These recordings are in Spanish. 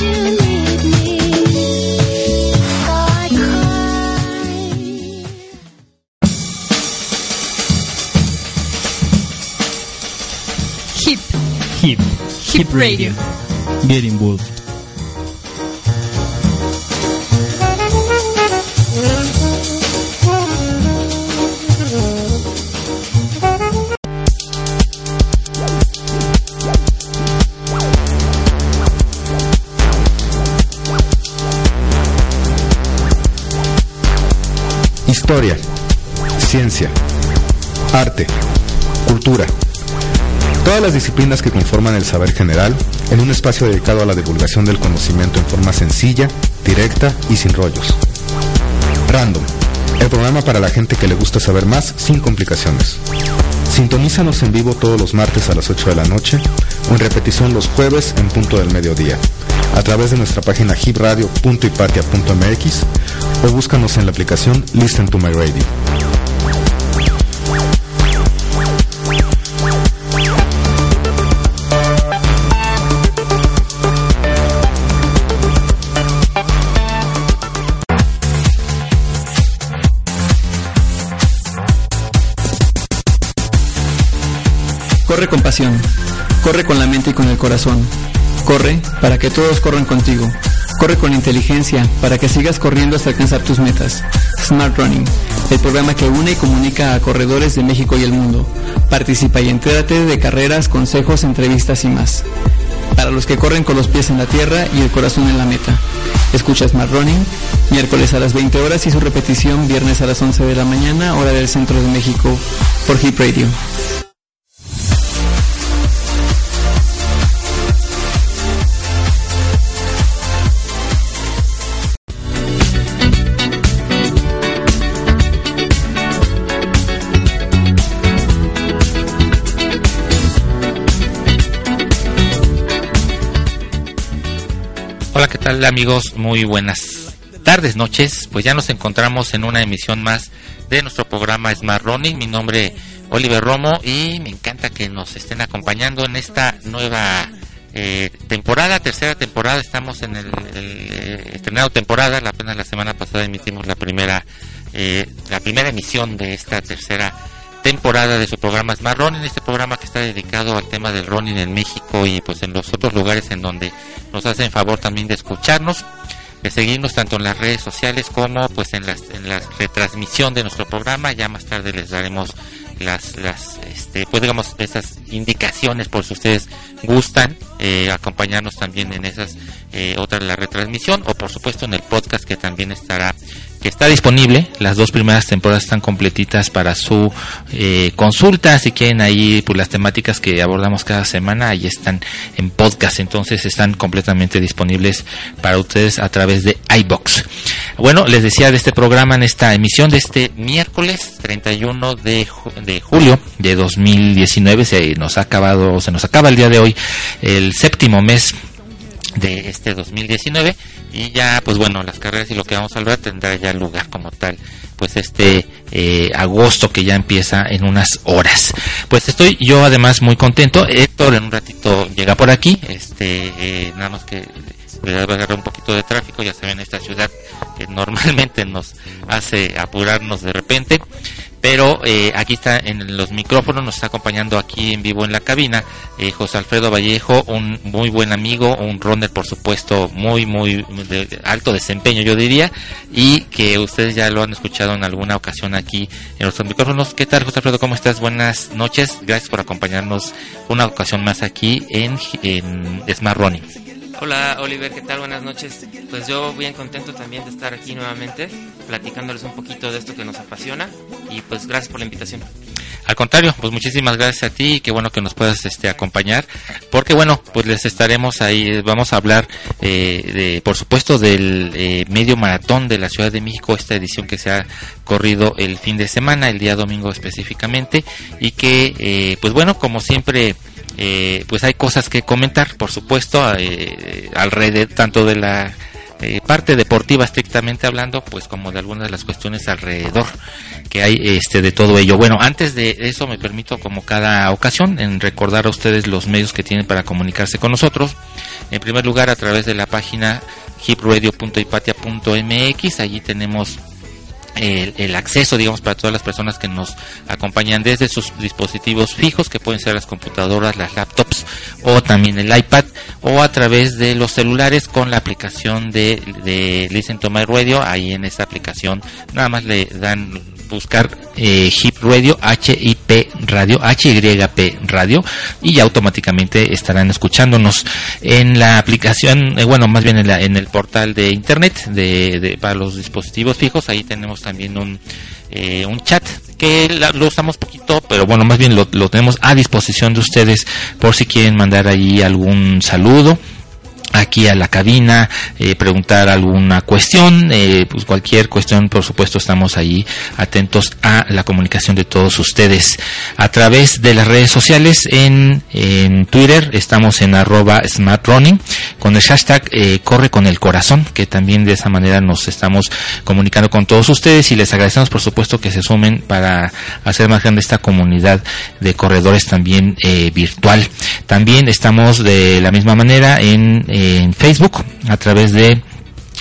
Hip, Hip. Hip Radio. Get involved. Historia, ciencia, arte, cultura. Todas las disciplinas que conforman el saber general en un espacio dedicado a la divulgación del conocimiento en forma sencilla, directa y sin rollos. Random, el programa para la gente que le gusta saber más sin complicaciones. Sintonízanos en vivo todos los martes a las 8 de la noche o en repetición los jueves en punto del mediodía a través de nuestra página hipradio.ipatia.mx o búscanos en la aplicación Listen to My Radio. Corre con pasión. Corre con la mente y con el corazón. Corre para que todos corran contigo. Corre con inteligencia para que sigas corriendo hasta alcanzar tus metas. Smart Running, el programa que une y comunica a corredores de México y el mundo. Participa y entérate de carreras, consejos, entrevistas y más. Para los que corren con los pies en la tierra y el corazón en la meta. Escucha Smart Running, miércoles a las 20 horas y su repetición viernes a las 11 de la mañana, hora del centro de México, por Hip Radio. Tal amigos? Muy buenas tardes, noches. Pues ya nos encontramos en una emisión más de nuestro programa Smart Running. Mi nombre Oliver Romo y me encanta que nos estén acompañando en esta nueva eh, temporada, tercera temporada. Estamos en el, el eh, estrenado temporada. La- Apenas la semana pasada emitimos la primera eh, la primera emisión de esta tercera temporada de su programa Smart Running, este programa que está dedicado al tema del running en México y pues en los otros lugares en donde nos hacen favor también de escucharnos, de seguirnos tanto en las redes sociales como pues en las en la retransmisión de nuestro programa. Ya más tarde les daremos las las este pues digamos esas indicaciones por si ustedes gustan eh, acompañarnos también en esas eh, otras la retransmisión o por supuesto en el podcast que también estará que está disponible. Las dos primeras temporadas están completitas para su eh, consulta. Si quieren ahí, pues las temáticas que abordamos cada semana, ahí están en podcast. Entonces están completamente disponibles para ustedes a través de iBox. Bueno, les decía de este programa en esta emisión de este miércoles 31 de, ju- de julio de 2019. Se nos ha acabado, se nos acaba el día de hoy el séptimo mes de este 2019 y ya pues bueno las carreras y lo que vamos a hablar tendrá ya lugar como tal pues este eh, agosto que ya empieza en unas horas. Pues estoy yo además muy contento. Héctor en un ratito llega por aquí este eh, nada más que le va a agarrar un poquito de tráfico ya saben esta ciudad que normalmente nos hace apurarnos de repente pero eh, aquí está en los micrófonos, nos está acompañando aquí en vivo en la cabina eh, José Alfredo Vallejo, un muy buen amigo, un runner por supuesto muy, muy de alto desempeño yo diría, y que ustedes ya lo han escuchado en alguna ocasión aquí en nuestros micrófonos. ¿Qué tal José Alfredo? ¿Cómo estás? Buenas noches, gracias por acompañarnos una ocasión más aquí en, en Smart Running. Hola Oliver, ¿qué tal? Buenas noches. Pues yo bien contento también de estar aquí nuevamente, platicándoles un poquito de esto que nos apasiona y pues gracias por la invitación. Al contrario, pues muchísimas gracias a ti y qué bueno que nos puedas este, acompañar, porque bueno, pues les estaremos ahí, vamos a hablar, eh, de, por supuesto, del eh, medio maratón de la Ciudad de México, esta edición que se ha corrido el fin de semana, el día domingo específicamente, y que, eh, pues bueno, como siempre, eh, pues hay cosas que comentar, por supuesto, eh, alrededor tanto de la eh, parte deportiva estrictamente hablando, pues como de algunas de las cuestiones alrededor que hay este de todo ello. Bueno, antes de eso me permito como cada ocasión en recordar a ustedes los medios que tienen para comunicarse con nosotros. En primer lugar a través de la página hipradio.ipatia.mx, allí tenemos el, el, acceso, digamos, para todas las personas que nos acompañan desde sus dispositivos fijos, que pueden ser las computadoras, las laptops o también el iPad, o a través de los celulares con la aplicación de, de Listen to My Radio. Ahí en esa aplicación nada más le dan buscar eh, HIP Radio, H-I-P Radio, H-Y-P Radio, y ya automáticamente estarán escuchándonos en la aplicación, eh, bueno, más bien en, la, en, el portal de internet de, de, para los dispositivos fijos. Ahí tenemos también un, eh, un chat que la, lo usamos poquito, pero bueno, más bien lo, lo tenemos a disposición de ustedes por si quieren mandar ahí algún saludo aquí a la cabina, eh, preguntar alguna cuestión, eh, pues cualquier cuestión, por supuesto, estamos ahí atentos a la comunicación de todos ustedes. A través de las redes sociales, en, en Twitter, estamos en arroba smartrunning, con el hashtag eh, corre con el corazón, que también de esa manera nos estamos comunicando con todos ustedes y les agradecemos, por supuesto, que se sumen para hacer más grande esta comunidad de corredores también eh, virtual. También estamos de la misma manera en en Facebook a través de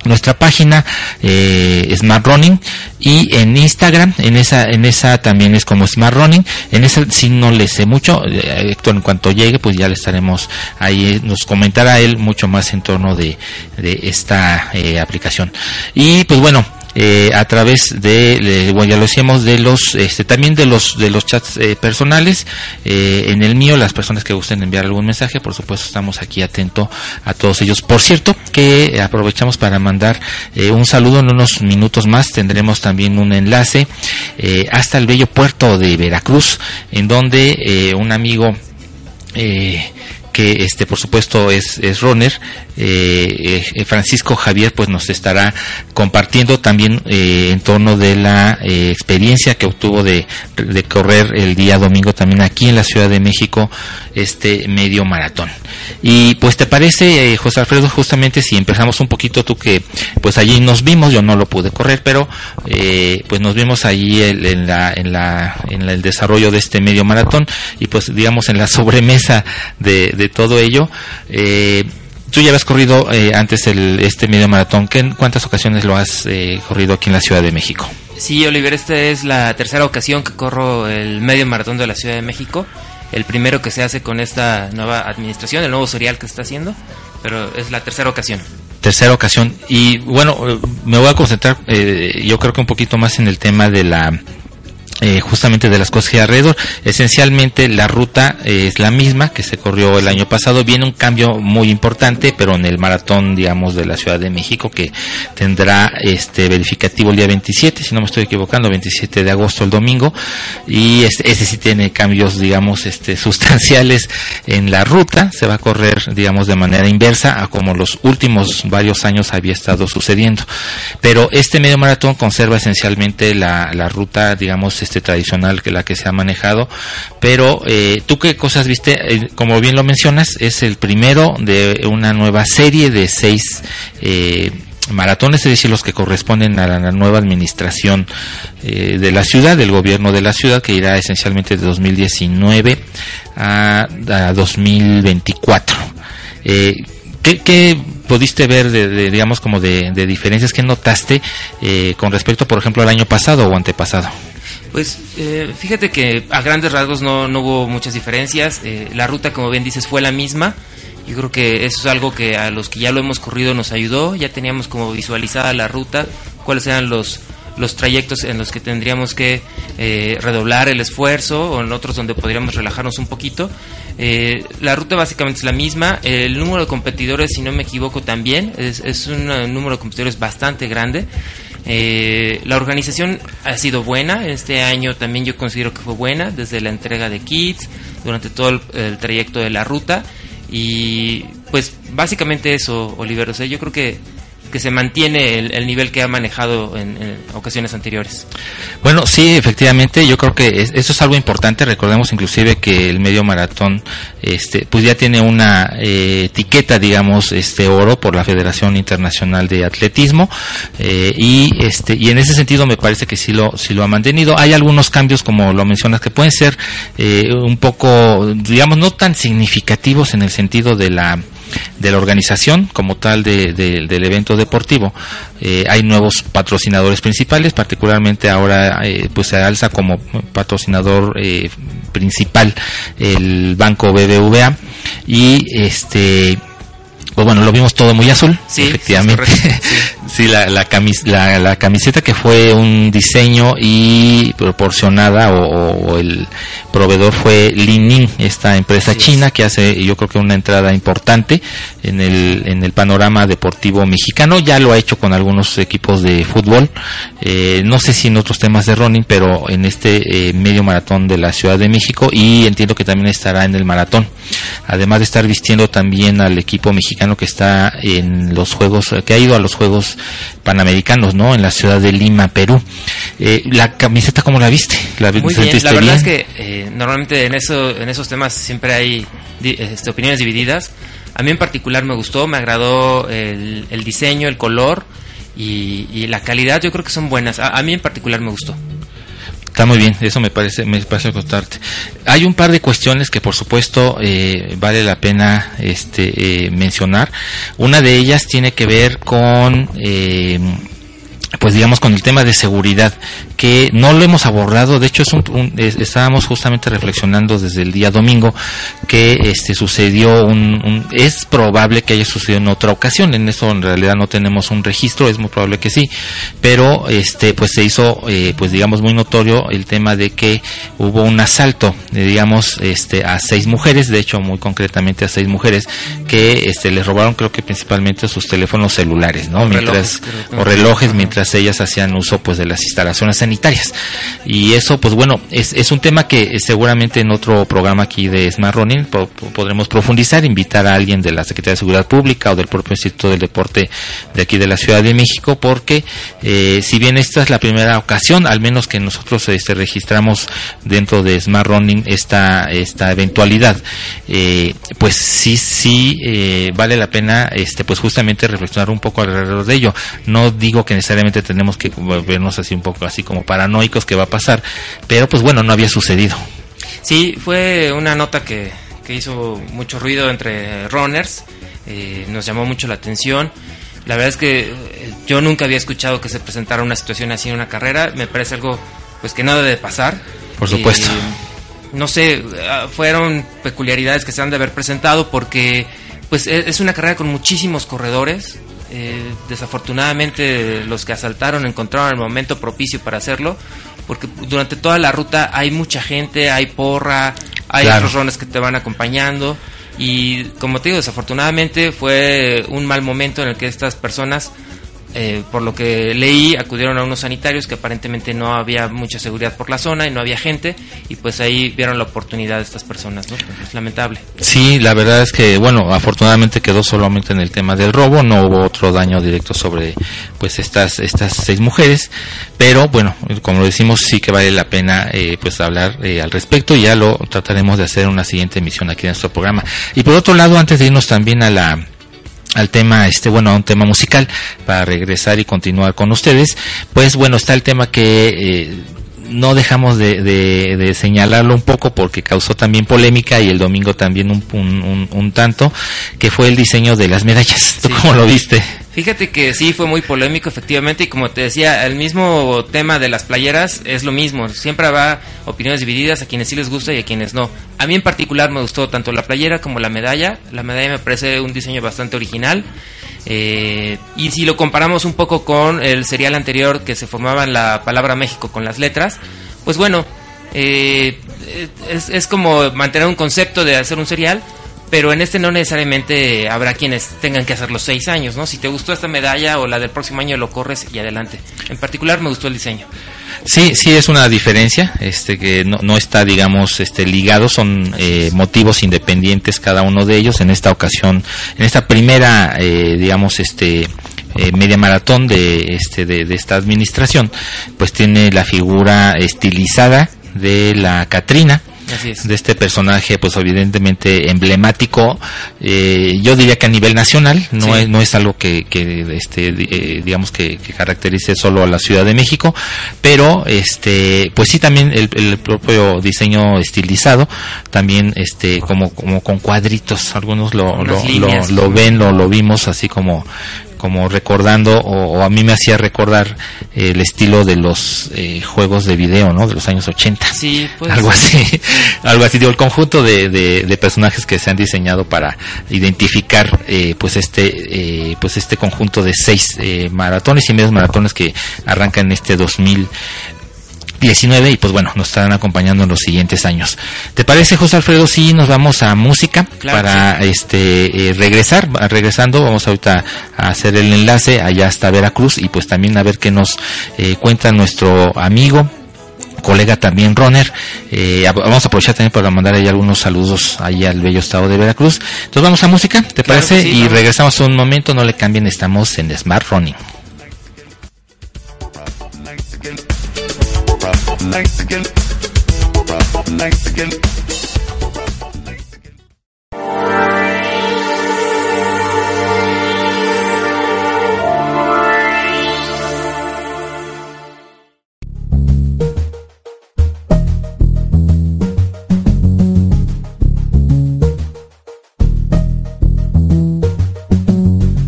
nuestra página eh, Smart Running y en Instagram en esa en esa también es como Smart Running. En esa si no le sé mucho eh, en cuanto llegue pues ya le estaremos ahí nos comentará él mucho más en torno de, de esta eh, aplicación. Y pues bueno eh, a través de, bueno, ya lo decíamos, de los, este, también de los, de los chats eh, personales. Eh, en el mío, las personas que gusten enviar algún mensaje, por supuesto, estamos aquí atento a todos ellos. Por cierto, que aprovechamos para mandar eh, un saludo en unos minutos más. Tendremos también un enlace eh, hasta el bello puerto de Veracruz, en donde un amigo eh, que este por supuesto es, es runner eh, eh, Francisco Javier pues nos estará compartiendo también eh, en torno de la experiencia que obtuvo de, correr el día domingo también aquí en la Ciudad de México este medio maratón. Y pues te parece José Alfredo justamente si empezamos un poquito tú que pues allí nos vimos yo no lo pude correr pero pues nos vimos allí en la en la en el desarrollo de este medio maratón y pues digamos en la sobremesa de, de todo ello eh, tú ya habías corrido eh, antes el, este medio maratón. ¿Qué, ¿Cuántas ocasiones lo has eh, corrido aquí en la Ciudad de México? Sí, Oliver, esta es la tercera ocasión que corro el medio maratón de la Ciudad de México. El primero que se hace con esta nueva administración, el nuevo serial que está haciendo, pero es la tercera ocasión. Tercera ocasión. Y bueno, me voy a concentrar, eh, yo creo que un poquito más en el tema de la eh, justamente de las cosas que alrededor. Esencialmente la ruta eh, es la misma que se corrió el año pasado. Viene un cambio muy importante, pero en el maratón, digamos, de la Ciudad de México, que tendrá este verificativo el día 27, si no me estoy equivocando, 27 de agosto el domingo. Y este, ese sí tiene cambios, digamos, este, sustanciales en la ruta. Se va a correr, digamos, de manera inversa a como los últimos varios años había estado sucediendo. Pero este medio maratón conserva esencialmente la, la ruta, digamos, este tradicional que la que se ha manejado pero eh, tú qué cosas viste eh, como bien lo mencionas es el primero de una nueva serie de seis eh, maratones, es decir, los que corresponden a la nueva administración eh, de la ciudad, del gobierno de la ciudad, que irá esencialmente de 2019 a, a 2024. Eh, ¿qué, ¿Qué pudiste ver de, digamos como de, diferencias que notaste con respecto por ejemplo al año pasado o antepasado pues eh, fíjate que a grandes rasgos no, no hubo muchas diferencias. Eh, la ruta, como bien dices, fue la misma. Yo creo que eso es algo que a los que ya lo hemos corrido nos ayudó. Ya teníamos como visualizada la ruta, cuáles eran los, los trayectos en los que tendríamos que eh, redoblar el esfuerzo o en otros donde podríamos relajarnos un poquito. Eh, la ruta básicamente es la misma. El número de competidores, si no me equivoco, también es, es un número de competidores bastante grande. Eh, la organización ha sido buena, este año también yo considero que fue buena, desde la entrega de kits, durante todo el, el trayecto de la ruta. Y pues básicamente eso, Oliver. O sea, yo creo que que se mantiene el, el nivel que ha manejado en, en, ocasiones anteriores. Bueno, sí, efectivamente, yo creo que es, eso es algo importante. Recordemos inclusive que el medio maratón, este, pues ya tiene una eh, etiqueta, digamos, este oro por la Federación Internacional de Atletismo eh, y este y en ese sentido me parece que sí lo sí lo ha mantenido. Hay algunos cambios, como lo mencionas, que pueden ser eh, un poco, digamos, no tan significativos en el sentido de la de la organización como tal de, de, del evento deportivo. Eh, hay nuevos patrocinadores principales, particularmente ahora eh, pues se alza como patrocinador eh, principal el banco BBVA y este pues bueno, lo vimos todo muy azul, sí, efectivamente. Sí, sí la, la, camis, la, la, camiseta que fue un diseño y proporcionada o, o el proveedor fue Lining, esta empresa sí, china que hace yo creo que una entrada importante en el, en el panorama deportivo mexicano. Ya lo ha hecho con algunos equipos de fútbol, eh, no sé si en otros temas de running, pero en este eh, medio maratón de la Ciudad de México y entiendo que también estará en el maratón. Además de estar vistiendo también al equipo mexicano que está en los Juegos, que ha ido a los Juegos Panamericanos, ¿no? En la ciudad de Lima, Perú. Eh, ¿La camiseta cómo la viste? ¿La Muy bien, la verdad bien? es que eh, normalmente en, eso, en esos temas siempre hay este, opiniones divididas. A mí en particular me gustó, me agradó el, el diseño, el color y, y, la calidad, yo creo que son buenas. A, a mí en particular me gustó. Está muy bien, eso me parece, me parece contarte. Hay un par de cuestiones que por supuesto eh, vale la pena este, eh, mencionar. Una de ellas tiene que ver con eh, pues digamos con el tema de seguridad que no lo hemos abordado. De hecho es un, un es, estábamos justamente reflexionando desde el día domingo que este sucedió un, un, es probable que haya sucedido en otra ocasión. En eso en realidad no tenemos un registro es muy probable que sí. Pero este pues se hizo eh, pues digamos muy notorio el tema de que hubo un asalto eh, digamos este a seis mujeres de hecho muy concretamente a seis mujeres que este les robaron creo que principalmente sus teléfonos celulares no mientras relojes, o relojes mientras ellas hacían uso pues de las instalaciones sanitarias. Y eso pues bueno es, es un tema que seguramente en otro programa aquí de Smart Running po podremos profundizar invitar a alguien de la Secretaría de Seguridad Pública o del propio Instituto del Deporte de aquí de la Ciudad de México porque eh, si bien esta es la primera ocasión al menos que nosotros este, registramos dentro de Smart Running esta esta eventualidad eh, pues sí sí eh, vale la pena este pues justamente reflexionar un poco alrededor de ello. No digo que necesariamente tenemos que vernos así un poco así como paranoicos que va a pasar, pero pues bueno, no había sucedido. Sí, fue una nota que, que hizo mucho ruido entre runners, eh, nos llamó mucho la atención. La verdad es que eh, yo nunca había escuchado que se presentara una situación así en una carrera, me parece algo pues que no debe pasar. Por supuesto. Eh, no sé, fueron peculiaridades que se han de haber presentado porque pues e, es una carrera con muchísimos corredores, eh, desafortunadamente los que asaltaron encontraron el momento propicio para hacerlo, porque durante toda la ruta hay mucha gente, hay porra, hay claro. otros rones que te van acompañando y como te digo, desafortunadamente fue un mal momento en el que estas personas eh, por lo que leí, acudieron a unos sanitarios que aparentemente no había mucha seguridad por la zona y no había gente, y pues ahí vieron la oportunidad de estas personas, ¿no? Es lamentable. Sí, la verdad es que, bueno, afortunadamente quedó solamente en el tema del robo, no hubo otro daño directo sobre, pues, estas, estas seis mujeres, pero bueno, como lo decimos, sí que vale la pena, eh, pues, hablar eh, al respecto, y ya lo trataremos de hacer en una siguiente emisión aquí en nuestro programa. Y por otro lado, antes de irnos también a la, al tema, este, bueno, a un tema musical para regresar y continuar con ustedes, pues bueno, está el tema que eh, no dejamos de, de, de, señalarlo un poco porque causó también polémica y el domingo también un, un, un, un tanto, que fue el diseño de las medallas. ¿Tú sí. cómo lo viste? Fíjate que sí fue muy polémico efectivamente y como te decía, el mismo tema de las playeras es lo mismo, siempre habrá opiniones divididas a quienes sí les gusta y a quienes no. A mí en particular me gustó tanto la playera como la medalla, la medalla me parece un diseño bastante original. Eh, y si lo comparamos un poco con el serial anterior que se formaba en la palabra México con las letras, pues bueno, eh, es, es como mantener un concepto de hacer un serial, pero en este no necesariamente habrá quienes tengan que hacer los seis años, ¿no? Si te gustó esta medalla o la del próximo año lo corres y adelante. En particular me gustó el diseño. Sí, sí es una diferencia, este que no, no está, digamos, este ligado, son eh, motivos independientes cada uno de ellos. En esta ocasión, en esta primera, eh, digamos, este eh, media maratón de este de, de esta administración, pues tiene la figura estilizada de la Catrina. De este personaje, pues evidentemente emblemático, eh, yo diría que a nivel nacional, no, Sí. es, no es algo que, que este, eh, digamos que, que caracterice solo a la Ciudad de México, pero este, pues sí también el, el propio diseño estilizado, también este, como, como con cuadritos, algunos lo, lo, lo, lo ven, lo, lo vimos así como como recordando o, o a mí me hacía recordar eh, el estilo de los eh, juegos de video, ¿no? De los años 80 Sí, pues. algo así, algo así, digo, el conjunto de, de, de personajes que se han diseñado para identificar, eh, pues este, eh, pues este conjunto de seis eh, maratones y medios maratones que arrancan este 2019 y pues bueno, nos estarán acompañando en los siguientes años. ¿Te parece, José Alfredo, si nos vamos a música Claro para este eh, regresar? Regresando, vamos ahorita a hacer el enlace allá hasta Veracruz y pues también a ver qué nos eh, cuenta nuestro amigo colega también Roner. Eh, vamos a aprovechar también para mandar ahí algunos saludos ahí al bello estado de Veracruz. Entonces vamos a música, ¿te Claro parece? sí, y vamos. regresamos un momento, no le cambien, estamos en Smart Running.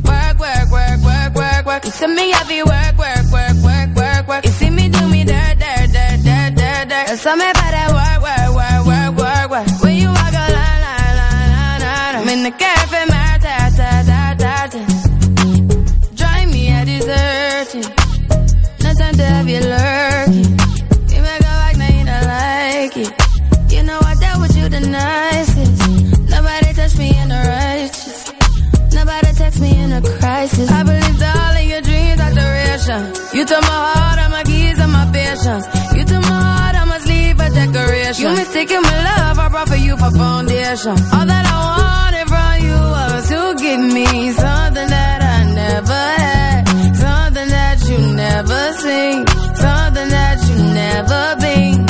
Work, work, work, work, work, work. You see me happy work, work, work, work, work, work. You see me do me dirt, something about that work, work, work, work, work, work. When you walk a line, line, line, line, line. I'm in the cafe, my ta, ta, ta, ta, ta. Drive me a desertion. No time to have you lurking. You make a like, now you don't like it. You know I dealt with you the nicest. Nobody touched me in the righteous. Nobody text me in a crisis. I believed all of your dreams are duration. You took my heart, all my keys, and my patience. Decoration. You mistaken my love, I brought for you for foundation. All that I wanted from you was to give me something that I never had. Something that you never seen. Something that you never been.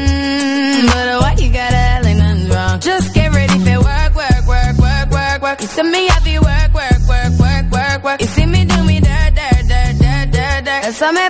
Mm, But why you gotta act like nothing's wrong? Just get ready for work, work, work, work, work, work. You see me happy work, work, work, work, work, work. You see me do me dirt, dirt, dirt, dirt, dirt, dirt. There's something about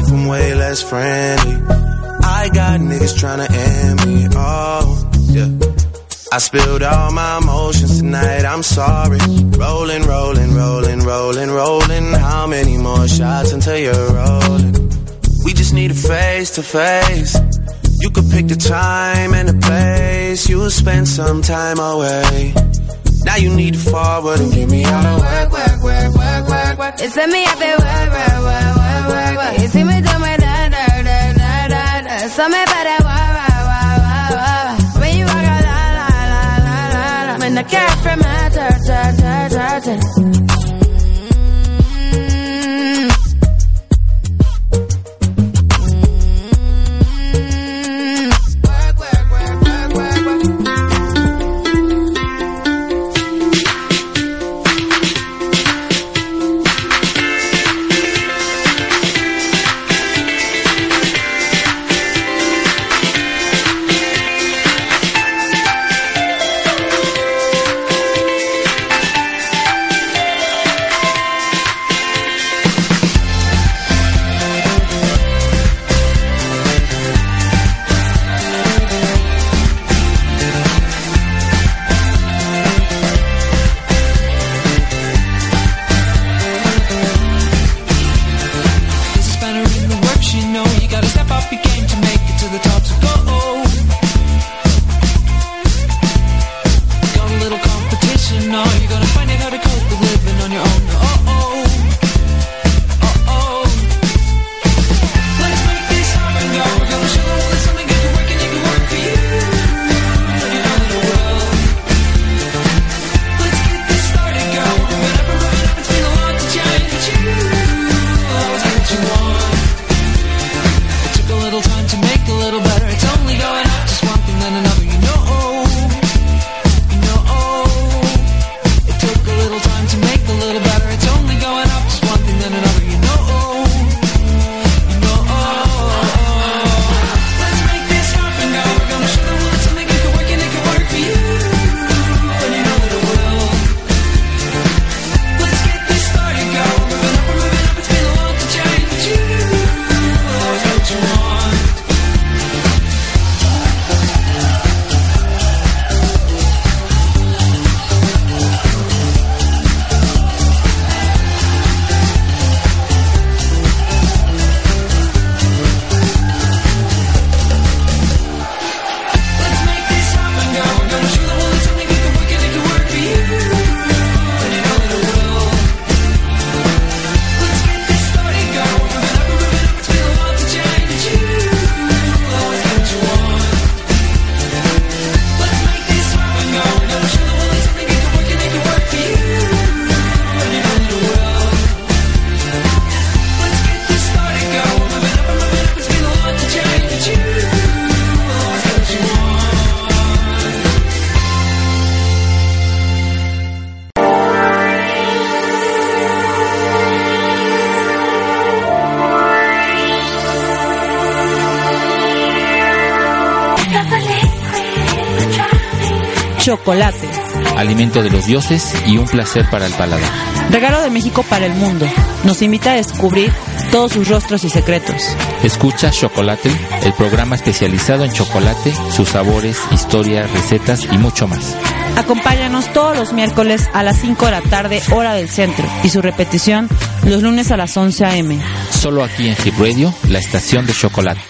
I'm way less friendly. I got niggas tryna end me. Oh, yeah. I spilled all my emotions tonight. I'm sorry. Rolling, rolling, rolling, rolling, rolling. How many more shots until you're rolling? We just need a face to face. You could pick the time and the place. You'll spend some time away. Now you need to forward and give me all the work, work, work, work, work, work. It's a me, I feel guagua. Y me llama, da, When you walk, la, la, la, la, la. From my, turn, turn. Dioses y un placer para el paladar. Regalo de México para el mundo. Nos invita a descubrir todos sus rostros y secretos. Escucha Chocolate, el programa especializado en chocolate, sus sabores, historias, recetas y mucho más. Acompáñanos todos los miércoles a las 5 de la tarde, hora del centro, y su repetición los lunes a las 11 a.m. Solo aquí en Hip Radio, la estación de chocolate.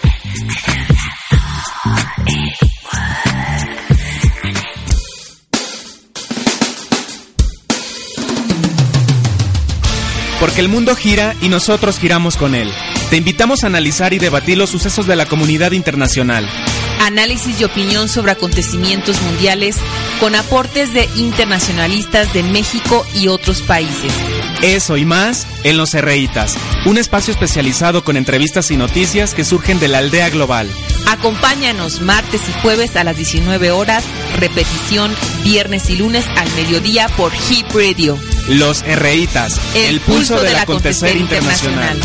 Porque el mundo gira y nosotros giramos con él. Te invitamos a analizar y debatir los sucesos de la comunidad internacional. Análisis y opinión sobre acontecimientos mundiales con aportes de internacionalistas de México y otros países. Eso y más en Los Herreitas, un espacio especializado con entrevistas y noticias que surgen de la aldea global. Acompáñanos martes y jueves a las 19 horas, repetición viernes y lunes al mediodía por Hip Radio. Los Herreitas, el, pulso, del acontecer internacional.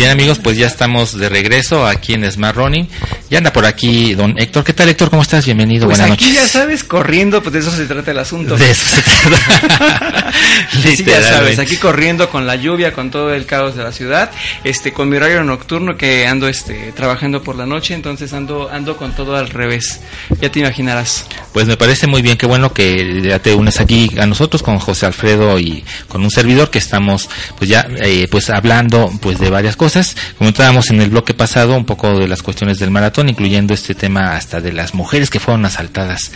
Bien amigos, pues ya estamos de regreso aquí en Smart Running. Ya anda por aquí don Héctor. ¿Qué tal Héctor? ¿Cómo estás? Bienvenido. Pues Buenas aquí noches. ya sabes, corriendo, pues de eso se trata el asunto. De eso se trata. Sí, ya sabes, aquí corriendo con la lluvia, con todo el caos de la ciudad, este, con mi horario nocturno que ando, este, trabajando por la noche, entonces ando, ando con todo al revés. Ya te imaginarás. Pues me parece muy bien, qué bueno que ya te unes aquí a nosotros con José Alfredo y con un servidor que estamos pues ya eh, pues hablando pues de varias cosas. Comentábamos en el bloque pasado un poco de las cuestiones del maratón, incluyendo este tema hasta de las mujeres que fueron asaltadas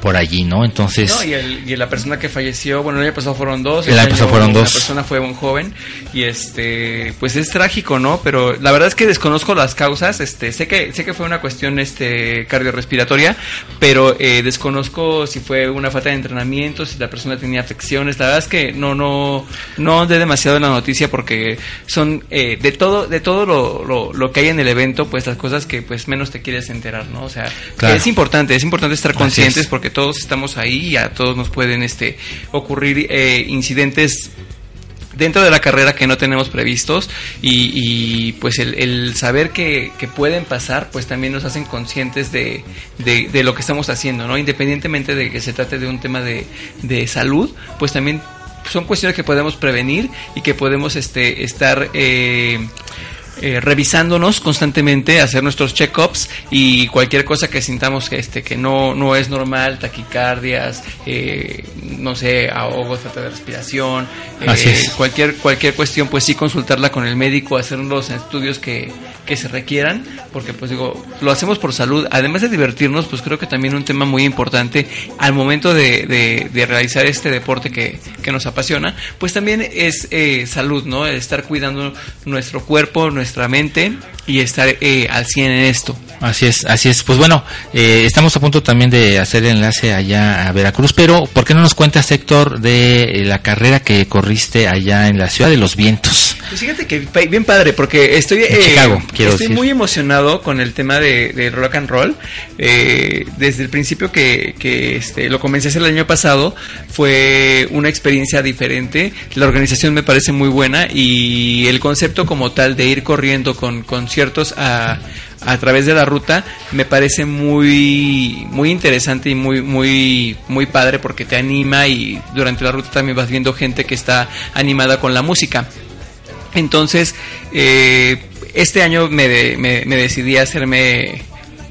por allí, ¿no? Entonces, No, y, el- y la persona que falleció, bueno, el año pasado fueron dos. El este año pasado fueron dos. persona fue un joven y este, pues es trágico, ¿no? Pero la verdad es que desconozco las causas. Este, sé que sé que fue una cuestión este cardiorrespiratoria, pero eh, desconozco si fue una falta de entrenamiento, si la persona tenía afecciones. La verdad es que no no no de demasiado en la noticia porque son eh, de todo de todo lo, lo, lo que hay en el evento, pues las cosas que pues menos te quieres enterar, ¿no? O sea, Claro. es importante, es importante estar conscientes es. porque todos estamos ahí y a todos nos pueden este ocurrir eh, incidentes dentro de la carrera que no tenemos previstos y, y, pues el, el saber que, que pueden pasar pues también nos hacen conscientes de, de, de lo que estamos haciendo no independientemente de que se trate de un tema de, de salud pues también son cuestiones que podemos prevenir y que podemos este estar eh, eh, revisándonos constantemente, hacer nuestros check-ups y cualquier cosa que sintamos que este que no, no es normal, taquicardias, eh, no sé, ahogos, falta de respiración, eh, Así es. cualquier cualquier cuestión, pues sí consultarla con el médico, hacer los estudios que, que se requieran, porque pues digo, lo hacemos por salud, además de divertirnos, pues creo que también un tema muy importante al momento de, de- realizar este deporte que, que nos apasiona, pues también es eh, salud, ¿no? Estar cuidando nuestro cuerpo, nuestra mente y estar eh, al 100 en esto. Así es, así es. Pues bueno, eh, estamos a punto también de hacer el enlace allá a Veracruz, pero ¿por qué no nos cuentas, Héctor, de eh, la carrera que corriste allá en la Ciudad de los Vientos? Pues fíjate que bien padre, porque estoy, eh, Chicago, quiero estoy decir. muy emocionado con el tema de, de rock and roll. Eh, desde el principio que, que, este, lo comencé a hacer el año pasado, fue una experiencia diferente. La organización me parece muy buena y el concepto como tal de ir corriendo con conciertos a, a través de la ruta me parece muy muy interesante y muy muy muy padre porque te anima y durante la ruta también vas viendo gente que está animada con la música. Entonces, eh, este año me, me decidí a hacerme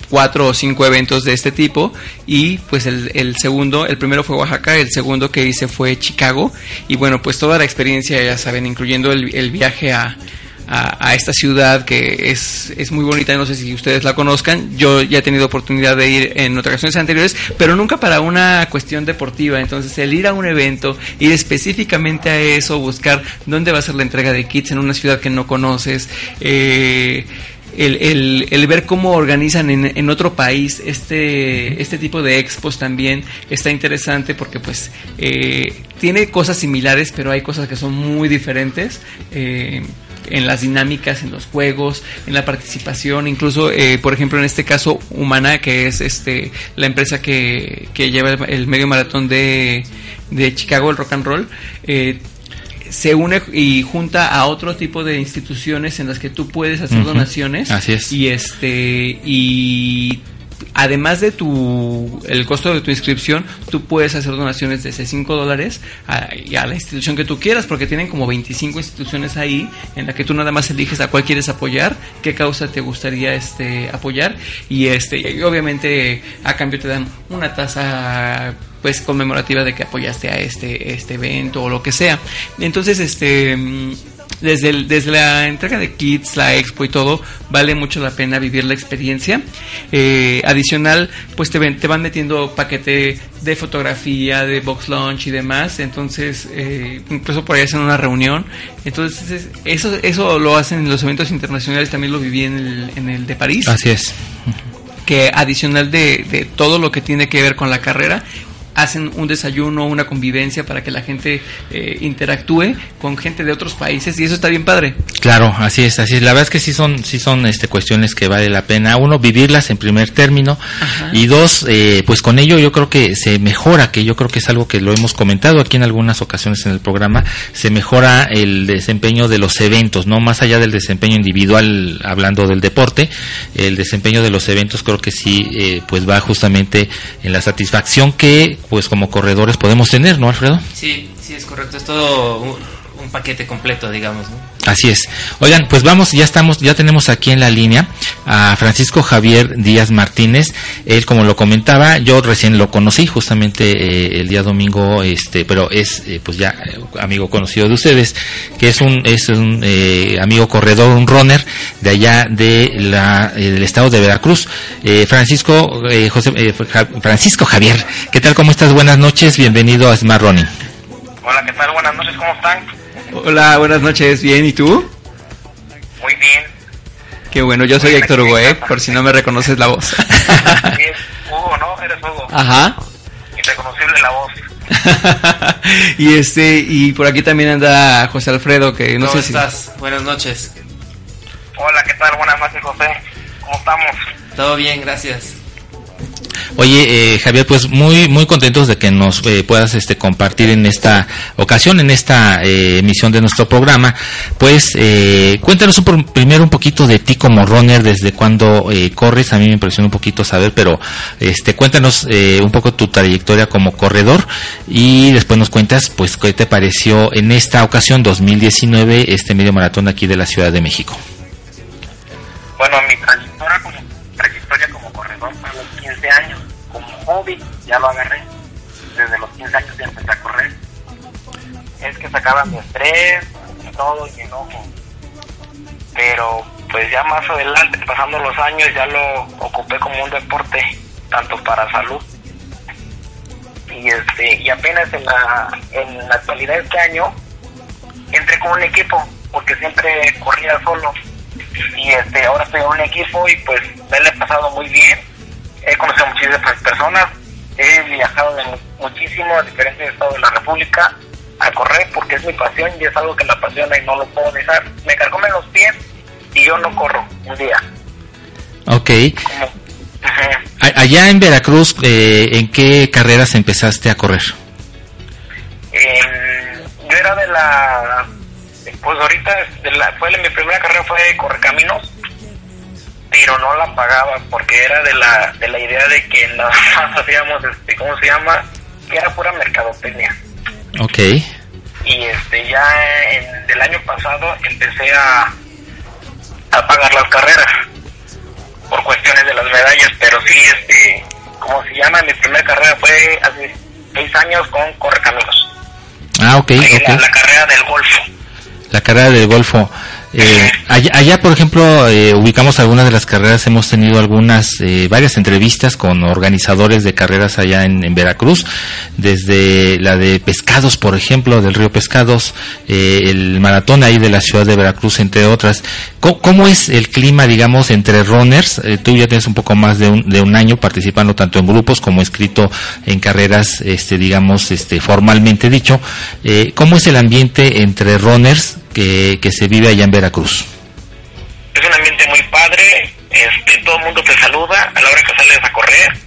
cuatro o cinco eventos de este tipo y pues el, el segundo, el primero fue Oaxaca, el segundo que hice fue Chicago y bueno pues toda la experiencia ya saben, incluyendo el, el viaje a, a, esta ciudad que es, es muy bonita, no sé si ustedes la conozcan, yo ya he tenido oportunidad de ir en ocasiones anteriores, pero nunca para una cuestión deportiva, entonces el ir a un evento, ir específicamente a eso, buscar dónde va a ser la entrega de kits en una ciudad que no conoces, eh, el, el, el ver cómo organizan en, en otro país este, este tipo de expos también está interesante porque pues eh, tiene cosas similares pero hay cosas que son muy diferentes eh, en las dinámicas, en los juegos, en la participación, incluso eh, por ejemplo en este caso Humana que es este la empresa que, que lleva el, el medio maratón de, de Chicago, el rock and roll, eh, se une y junta a otro tipo de instituciones en las que tú puedes hacer donaciones Así es. y este y además de tu el costo de tu inscripción tú puedes hacer donaciones desde 5 dólares a, a la institución que tú quieras porque tienen como 25 instituciones ahí en la que tú nada más eliges a cuál quieres apoyar qué causa te gustaría este apoyar. Y este y obviamente a cambio te dan una tasa pues conmemorativa de que apoyaste a este este evento o lo que sea. Entonces este desde, el- desde la entrega de kits, la expo y todo, vale mucho la pena vivir la experiencia. Eh, adicional, pues te, ven- te van metiendo paquete de fotografía, de box launch y demás. Entonces, eh, incluso por ahí hacen una reunión. Entonces, es- eso, eso lo hacen en los eventos internacionales. También lo viví en el, en el de París Así es. que adicional de, de todo lo que tiene que ver con la carrera, hacen un desayuno, una convivencia para que la gente eh, interactúe con gente de otros países y eso está bien padre. Claro, así es, así es. La verdad es que sí son, sí son este, cuestiones que vale la pena, uno, vivirlas en primer término y dos, eh, pues con ello yo creo que se mejora, que yo creo que es algo que lo hemos comentado aquí en algunas ocasiones en el programa, se mejora el desempeño de los eventos, no más allá del desempeño individual, hablando del deporte, el desempeño de los eventos creo que sí, eh, pues va justamente en la satisfacción que, pues como corredores podemos tener, ¿no, Alfredo? Sí, sí, es correcto. Es todo un, paquete completo, digamos. ¿no? Así es. Oigan, pues vamos, ya estamos, ya tenemos aquí en la línea a Francisco Javier Díaz Martínez. Él, como lo comentaba, yo recién lo conocí justamente eh, el día domingo, este, pero es, eh, pues ya eh, amigo conocido de ustedes, que es un, es un eh, amigo corredor, un runner de allá de la, eh, del estado de Veracruz. Eh, Francisco, eh, José, eh, Ja- Francisco Javier, ¿qué tal? ¿Cómo estás? Buenas noches, bienvenido a Smart Running. Hola, ¿qué tal? Buenas noches, ¿cómo están? Hola, buenas noches, bien, ¿y tú? Muy bien. Qué bueno, yo soy Héctor Hugo, ¿eh? por si no me reconoces la voz. Es Hugo, ¿no? Eres Hugo. Ajá. Irreconocible la voz. y este, y por aquí también anda José Alfredo, que no ¿Cómo sé si... estás? Buenas noches. Hola, ¿qué tal? Buenas noches, José. ¿Cómo estamos? Todo bien, gracias. Oye, eh, Javier, pues muy muy contentos de que nos eh, puedas este compartir en esta ocasión, en esta eh, emisión de nuestro programa. Pues eh, cuéntanos un, primero un poquito de ti como runner, desde cuándo eh, corres. A mí me impresiona un poquito saber, pero este cuéntanos eh, un poco tu trayectoria como corredor y después nos cuentas, pues qué te pareció en esta ocasión 2019 este medio maratón aquí de la Ciudad de México. Bueno, mi trayectoria como corredor a los 15 años. Como hobby ya lo agarré. Desde los 15 años ya empecé a correr. Es que sacaba mi estrés y todo y enojo. Pero pues ya más adelante, pasando los años, ya lo ocupé como un deporte, tanto para salud. Y este y apenas en la, en la actualidad este año entré con un equipo, porque siempre corría solo y este ahora estoy en un equipo y pues me la he pasado muy bien. He conocido a muchísimas personas. He viajado de mu- muchísimo a diferentes estados de la república a correr porque es mi pasión y es algo que me apasiona y no lo puedo dejar. Me carcomen los pies y yo no corro un día. Ok. Allá en Veracruz, eh, ¿en qué carreras empezaste a correr? Pues ahorita de la, fue mi primera carrera fue de correcaminos pero no la pagaba porque era de la de la idea de que más hacíamos este cómo se llama que era pura mercadotecnia Ok. y este ya en, del año pasado empecé a a pagar las carreras por cuestiones de las medallas pero sí este cómo se llama mi primera carrera fue hace seis años con correcaminos Ah, ok, Ahí ok. la, la carrera del Golfo La carrera del Golfo. Eh, allá, allá, por ejemplo, eh, ubicamos algunas de las carreras, hemos tenido algunas, eh, varias entrevistas con organizadores de carreras allá en, Veracruz, desde la de Pescados, por ejemplo, del río Pescados, eh, el maratón ahí de la ciudad de Veracruz, entre otras. ¿Cómo, cómo es el clima, digamos, entre runners? Eh, tú ya tienes un poco más de un, de un año participando tanto en grupos como escrito en carreras, este, digamos, este, formalmente dicho. ¿Cómo es el ambiente entre runners que, que se vive allá en Veracruz? es un ambiente muy padre este todo el mundo te saluda a la hora que sales a correr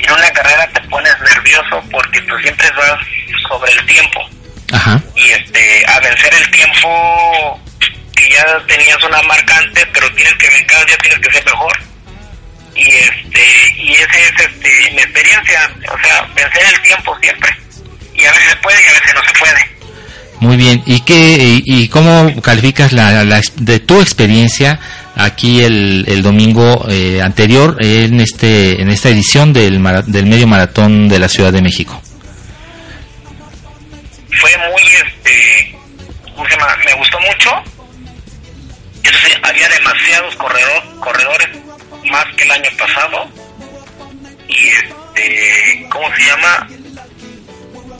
en una carrera te pones nervioso porque tú siempre vas sobre el tiempo Ajá. y este a vencer el tiempo que ya tenías una marca antes pero tienes que cada día tienes que ser mejor y este y ese es este mi experiencia o sea vencer el tiempo siempre y a veces se puede y a veces no se puede Muy bien. ¿Y qué y, y cómo calificas la, la de tu experiencia aquí el, el domingo eh, anterior en este en esta edición del del medio maratón de la Ciudad de México? fue muy este ¿cómo me gustó mucho había demasiados corredor, corredores más que el año pasado y este ¿cómo se llama?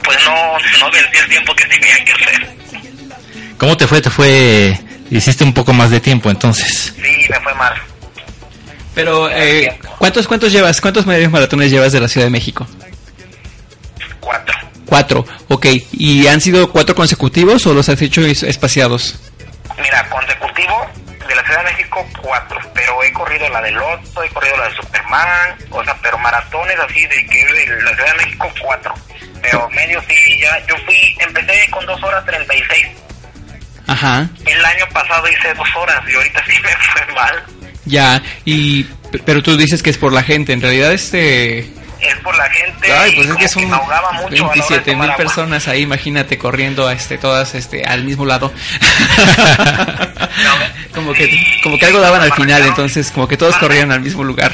Pues no no vencí el tiempo que tenía que hacer ¿Cómo te fue? Te fue hiciste un poco más de tiempo entonces. sí me fue mal Pero, eh, ¿cuántos, ¿cuántos llevas? ¿Cuántos medios maratones llevas de la Ciudad de México? Cuatro, ok. ¿Y han sido cuatro consecutivos o los has hecho es- espaciados? Mira, consecutivo de la Ciudad de México, cuatro. Pero he corrido la del Otto, he corrido la de Superman, o sea, pero maratones así de que de la Ciudad de México, cuatro. Pero medio sí, ya. Yo fui, empecé con dos horas treinta y seis. Ajá. El año pasado hice dos horas y ahorita sí me fue mal. Ya, y pero tú dices que es por la gente, en realidad este Es por la gente. Ay, pues es que son de 27 tomar mil agua. personas ahí, imagínate corriendo a este todas este al mismo lado. como que como que algo daban al final, entonces como que todos corrían al mismo lugar.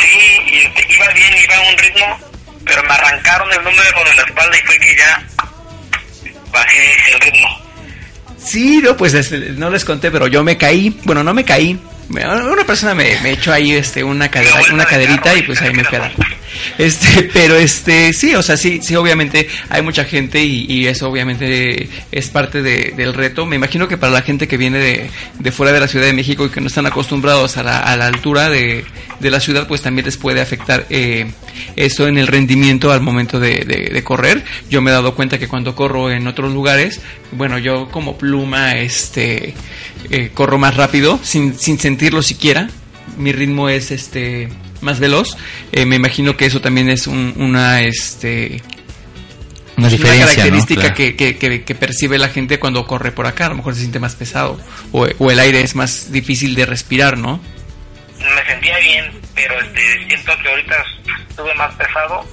Sí, y este, iba bien, iba a un ritmo, pero me arrancaron el número de la espalda y fue que ya bajé el ritmo. Sí, no, pues este, no les conté, pero yo me caí. Bueno, no me caí. Una persona me, me echó ahí este una cadera, una caderita y pues ahí me quedé. Este, pero este, sí, o sea, sí, sí, obviamente hay mucha gente y, eso obviamente es parte de- del reto. Me imagino que para la gente que viene de, de fuera de la Ciudad de México y que no están acostumbrados a la, a la altura de, de la ciudad, pues también les puede afectar eh, eso en el rendimiento al momento de correr. Yo me he dado cuenta que cuando corro en otros lugares, bueno, yo como pluma, este, eh, corro más rápido sin, sin sentirlo siquiera. Mi ritmo es este más veloz. Eh, me imagino que eso también es un- una este Una característica Claro. que, que, que- que percibe la gente cuando corre por acá. A lo mejor se siente más pesado o, o el aire es más difícil de respirar, ¿no? Me sentía bien, pero este, siento que ahorita estuve más pesado,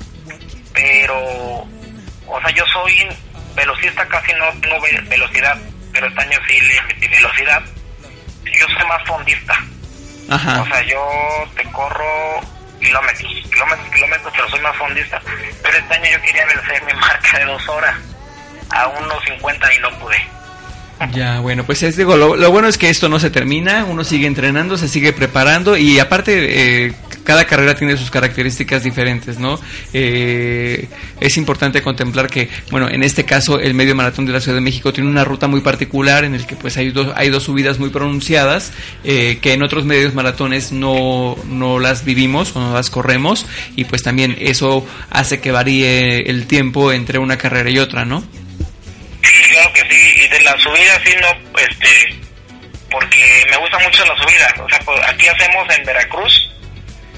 pero, o sea, yo soy velocista, casi no tengo ve- velocidad, pero este año sí le metí velocidad. Yo soy más fondista. Ajá. O sea, yo te corro kilómetros, kilómetros, kilómetros, pero soy más fondista. Pero este año yo quería vencer mi marca de dos horas a unos 50 y no pude. Ya, bueno, pues es digo, lo, lo bueno es que esto no se termina, uno sigue entrenando, se sigue preparando y aparte eh, cada carrera tiene sus características diferentes, ¿no? Eh, es importante contemplar que, bueno, en este caso el medio maratón de la Ciudad de México tiene una ruta muy particular en el que pues hay dos, hay dos subidas muy pronunciadas eh, que en otros medios maratones no, no las vivimos o no las corremos y pues también eso hace que varíe el tiempo entre una carrera y otra, ¿no? Sí, claro que sí. Y de la subida, sí, no, este, porque me gusta mucho la subida. O sea, pues, aquí hacemos en Veracruz,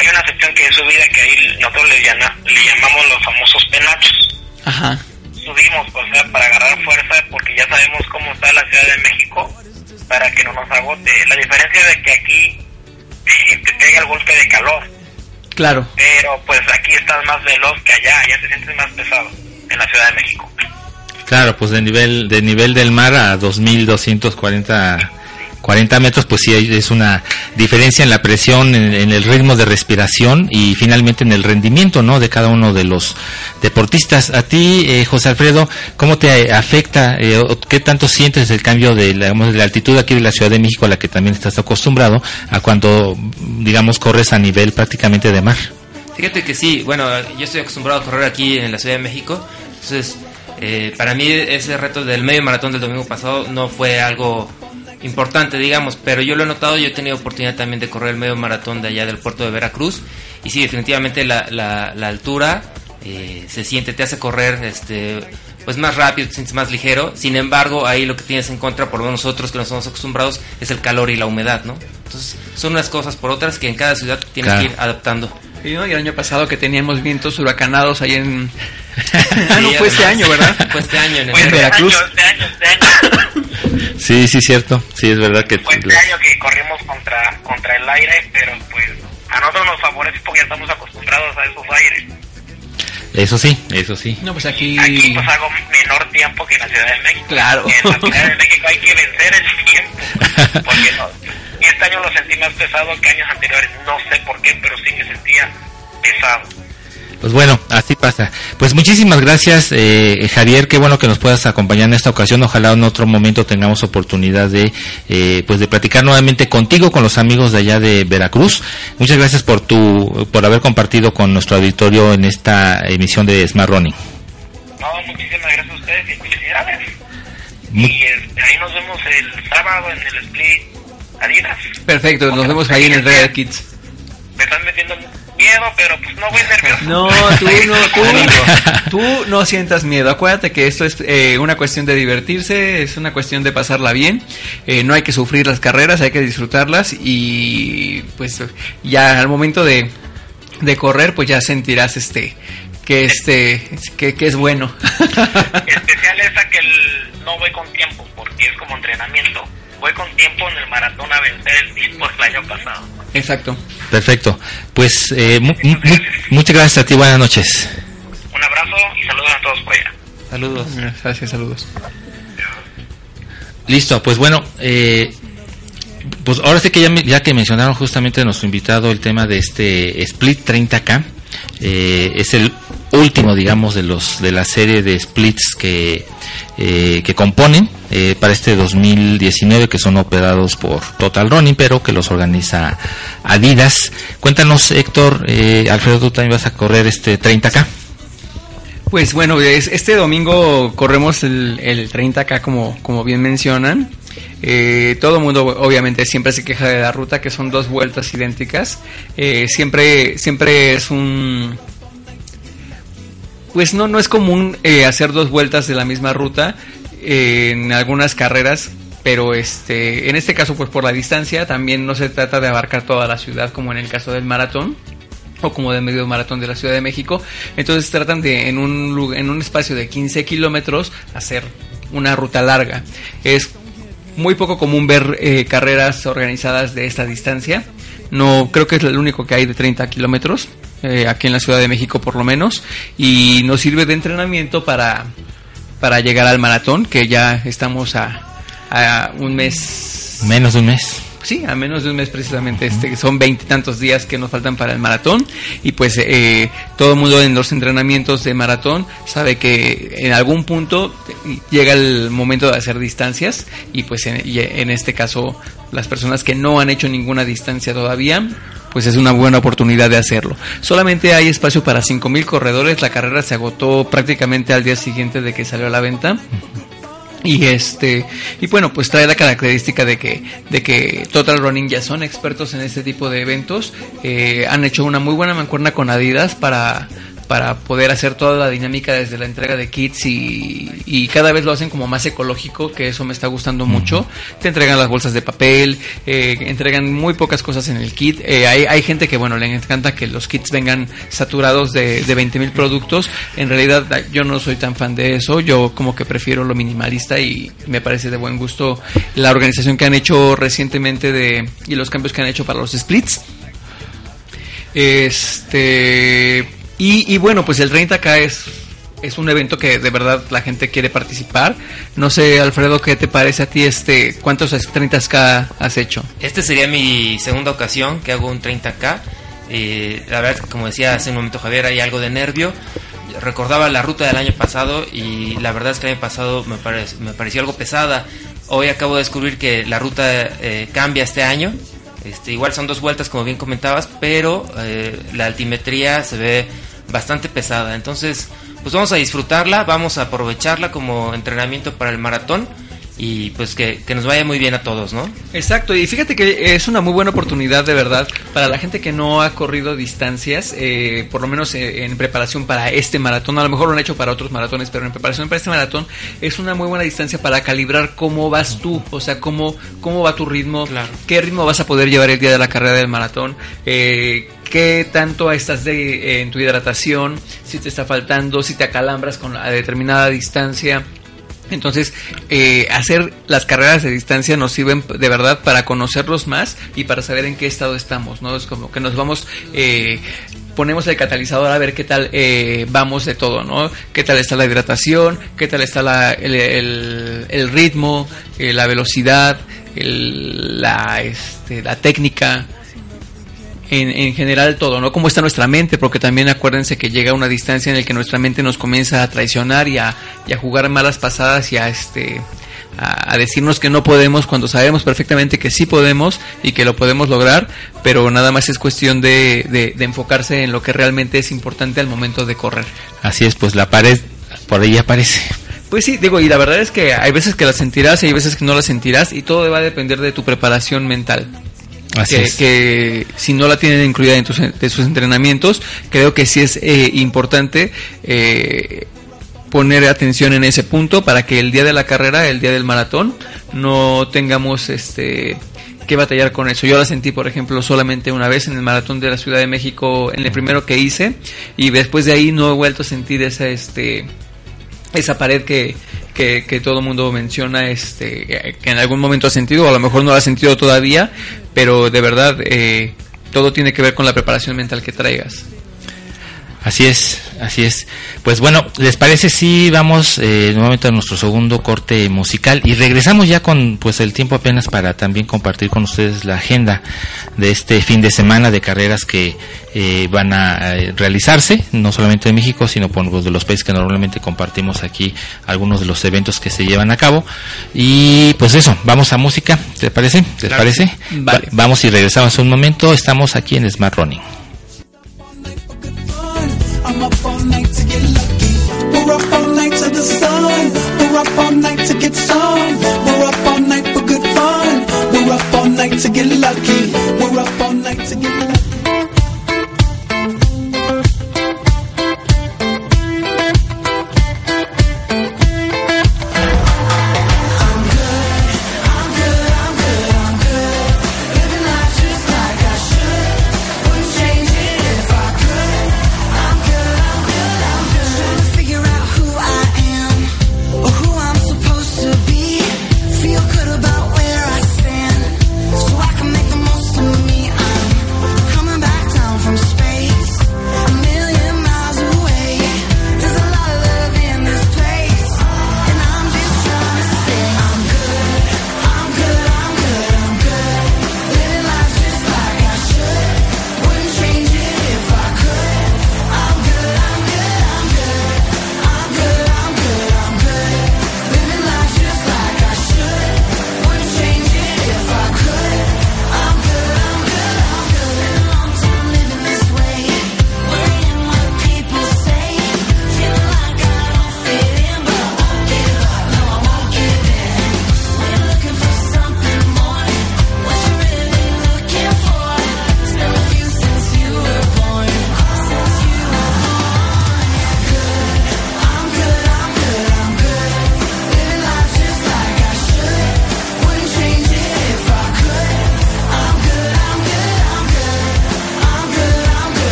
hay una sección que es subida que ahí nosotros le, llama- le llamamos los famosos penachos. Ajá. Subimos, o sea, para agarrar fuerza, porque ya sabemos cómo está la Ciudad de México, para que no nos agote. La diferencia es de que aquí te pega el golpe de calor, Claro. pero pues aquí estás más veloz que allá, allá te sientes más pesado en la Ciudad de México. Claro, pues de nivel de nivel del mar a 2240 40 metros, pues sí es una diferencia en la presión, en, el ritmo de respiración y finalmente en el rendimiento, ¿no? De cada uno de los deportistas. A ti, eh, José Alfredo, ¿cómo te afecta? eh, ¿Qué tanto sientes el cambio de la, digamos, de la altitud aquí de la Ciudad de México a la que también estás acostumbrado a cuando, digamos, corres a nivel prácticamente de mar? Fíjate que sí, bueno, yo estoy acostumbrado a correr aquí en la Ciudad de México, entonces eh, para mí ese reto del medio maratón del domingo pasado no fue algo importante, digamos, pero yo lo he notado, yo he tenido oportunidad también de correr el medio maratón de allá del puerto de Veracruz y sí, definitivamente la, la, la altura eh, se siente, te hace correr este pues más rápido, te sientes más ligero, sin embargo ahí lo que tienes en contra, por lo menos nosotros que no estamos acostumbrados, es el calor y la humedad, ¿no? Entonces son unas cosas por otras que en cada ciudad tienes Claro. que ir adaptando. Y, ¿no? y el año pasado que teníamos vientos huracanados ahí en... ah, no, Sí, fue este año, ¿verdad? Fue este año en Fue en. Veracruz. Sí, sí, cierto. Sí, es verdad que... Fue este año que corrimos contra, contra el aire, pero pues a nosotros nos favorece porque ya estamos acostumbrados a esos aires. Eso sí, eso sí. No, pues aquí... Aquí pues hago menor tiempo que en la Ciudad de México. Claro. En la Ciudad de México hay que vencer el tiempo. Porque no, y este año lo sentí más pesado que años anteriores. No sé por qué, pero sí me sentía pesado. Pues bueno, así pasa. Pues muchísimas gracias, eh, Javier. Qué bueno que nos puedas acompañar en esta ocasión. Ojalá en otro momento tengamos oportunidad de, eh, pues de platicar nuevamente contigo, con los amigos de allá de Veracruz. Muchas gracias por tu, por haber compartido con nuestro auditorio en esta emisión de Smart Running. No, muchísimas gracias a ustedes y felicidades. Y este, ahí nos vemos el sábado en el split Adidas. Perfecto, nos vemos ahí en el Real Kids. Me están metiendo miedo, pero pues no voy nervioso. No, tú no, tú, tú no sientas miedo. Acuérdate que esto es eh, una cuestión de divertirse, es una cuestión de pasarla bien. Eh, no hay que sufrir las carreras, hay que disfrutarlas y pues ya al momento de, de correr, pues ya sentirás este que este que, que es bueno. Especial esa que el- no voy con tiempo, porque es como entrenamiento. Voy con tiempo en el maratón a vencer el disco el año pasado. Exacto. Perfecto. Pues eh, mu- mu- mu- muchas gracias a ti. Buenas noches. Un abrazo y saludos a todos por allá. Saludos. Gracias, saludos. Listo, pues bueno, eh, pues ahora sí que ya que mencionaron justamente nuestro invitado el tema de este Split 30K, eh, es el último, digamos, de los de la serie de splits que eh, que componen eh, para este 2019 que son operados por Total Running, pero que los organiza Adidas. Cuéntanos, Héctor, eh, Alfredo, tú también vas a correr este 30K. Pues bueno, es- este domingo corremos el, el 30K como, como bien mencionan. Eh, todo el mundo obviamente siempre se queja de la ruta, que son dos vueltas idénticas. Siempre, siempre es un... Pues no, no es común eh, hacer dos vueltas de la misma ruta eh, en algunas carreras, pero este, en este caso pues por la distancia también no se trata de abarcar toda la ciudad como en el caso del maratón o como del medio maratón de la Ciudad de México. Entonces tratan de en un, en un espacio de 15 kilómetros hacer una ruta larga. Es muy poco común ver eh, carreras organizadas de esta distancia. No creo que es el único que hay de 30 kilómetros eh, aquí en la Ciudad de México por lo menos y nos sirve de entrenamiento para para llegar al maratón que ya estamos a, a un mes Menos de un mes. Sí, a menos de un mes precisamente. Este, son veintitantos días que nos faltan para el maratón y pues eh, todo el mundo en los entrenamientos de maratón sabe que en algún punto llega el momento de hacer distancias y pues en, y en este caso las personas que no han hecho ninguna distancia todavía pues es una buena oportunidad de hacerlo. Solamente hay espacio para 5.000 corredores, la carrera se agotó prácticamente al día siguiente de que salió a la venta. Y este y bueno, pues trae la característica de que de que Total Running ya son expertos en este tipo de eventos. Eh, han hecho una muy buena mancuerna con Adidas para para poder hacer toda la dinámica desde la entrega de kits y, y cada vez lo hacen como más ecológico, que eso me está gustando mucho. Te entregan las bolsas de papel, eh, entregan muy pocas cosas en el kit. Eh, hay, hay gente que, bueno, le encanta que los kits vengan saturados de, de 20 mil productos. En realidad yo no soy tan fan de eso, yo como que prefiero lo minimalista y me parece de buen gusto la organización que han hecho recientemente de, y los cambios que han hecho para los splits. Este y, y bueno, pues el 30K es, es un evento que de verdad la gente quiere participar. No sé, Alfredo, ¿qué te parece a ti este cuántos 30K has hecho? Este sería mi segunda ocasión que hago un 30K. Eh, la verdad, como decía hace un momento Javier, hay algo de nervio. Recordaba la ruta del año pasado y la verdad es que el año pasado me, pare- me pareció algo pesada. Hoy acabo de descubrir que la ruta eh, cambia este año. Este, igual son dos vueltas, como bien comentabas, pero eh, la altimetría se ve bastante pesada. Entonces, pues vamos a disfrutarla, vamos a aprovecharla como entrenamiento para el maratón y pues que, que nos vaya muy bien a todos, ¿no? Exacto, y fíjate que es una muy buena oportunidad de verdad para la gente que no ha corrido distancias, eh, por lo menos eh, en preparación para este maratón, a lo mejor lo han hecho para otros maratones, pero en preparación para este maratón es una muy buena distancia para calibrar cómo vas tú, o sea, cómo, cómo va tu ritmo, qué ritmo vas a poder llevar el día de la carrera del maratón, eh, qué tanto estás de, eh, en tu hidratación, si te está faltando, si te acalambras con a determinada distancia. Entonces, eh, hacer las carreras de distancia nos sirven de verdad para conocerlos más y para saber en qué estado estamos, ¿no? Es como que nos vamos, eh, ponemos el catalizador a ver qué tal eh, vamos de todo, ¿no? Qué tal está la hidratación, qué tal está la, el, el- ritmo, eh, la velocidad, el- la, este, la técnica, en, en general todo, ¿no? Cómo está nuestra mente, porque también acuérdense que llega una distancia en la que nuestra mente nos comienza a traicionar y a, y a jugar malas pasadas y a este a, a decirnos que no podemos cuando sabemos perfectamente que sí podemos y que lo podemos lograr, pero nada más es cuestión de, de, de enfocarse en lo que realmente es importante al momento de correr. Así es, pues la pared por ahí aparece. Pues sí, digo, y la verdad es que hay veces que la sentirás y hay veces que no la sentirás y todo va a depender de tu preparación mental. Así que, es. que si no la tienen incluida en tus- de sus entrenamientos, creo que sí es eh, importante eh, poner atención en ese punto para que el día de la carrera, el día del maratón, no tengamos este que batallar con eso. Yo la sentí, por ejemplo, solamente una vez en el maratón de la Ciudad de México, en el primero que hice, y después de ahí no he vuelto a sentir esa este esa pared que, que, que todo el mundo menciona, este, que en algún momento ha sentido, o a lo mejor no la ha sentido todavía, pero de verdad eh, todo tiene que ver con la preparación mental que traigas. Así es, así es. Pues bueno, ¿les parece si vamos eh, nuevamente a nuestro segundo corte musical y regresamos ya con pues el tiempo apenas para también compartir con ustedes la agenda de este fin de semana de carreras que eh, van a eh, realizarse, no solamente en México, sino por los de los países que normalmente compartimos aquí algunos de los eventos que se llevan a cabo. Y pues eso, vamos a música, ¿te parece? ¿Les Claro. parece? Vale. Va- vamos y regresamos un momento, estamos aquí en Smart Running. I'm up all night to get lucky. We're up all night to the sun. We're up all night to get some. We're up all night for good fun. We're up all night to get lucky.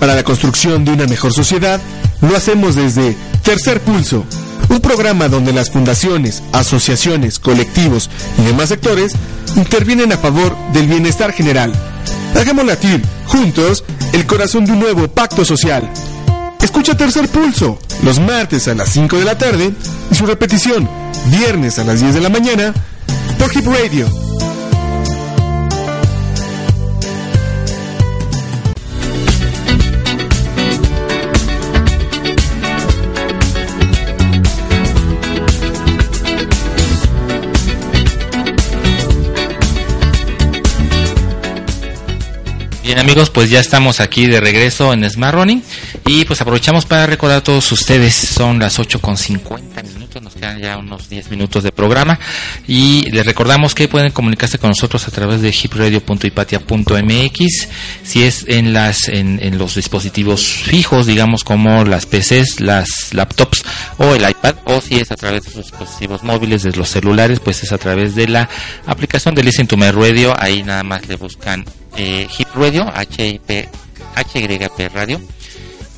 Para la construcción de una mejor sociedad lo hacemos desde Tercer Pulso, un programa donde las fundaciones, asociaciones, colectivos y demás sectores intervienen a favor del bienestar general. Hagamos latir, juntos, el corazón de un nuevo pacto social. Escucha Tercer Pulso los martes a las 5 de la tarde y su repetición viernes a las 10 de la mañana por Hip Radio Bien amigos, pues ya estamos aquí de regreso en Smart Running y pues aprovechamos para recordar a todos ustedes, son las 8 ya unos 10 minutos de programa. Y les recordamos que pueden comunicarse con nosotros a través de hipradio.ipatia.mx si es en las en, en los dispositivos fijos, digamos como las PCs, las laptops o el iPad o si es a través de los dispositivos móviles, de los celulares, pues es a través de la aplicación de Listen to My Radio, ahí nada más le buscan eh, Hip Radio, H-I-P, H-Y-P Radio,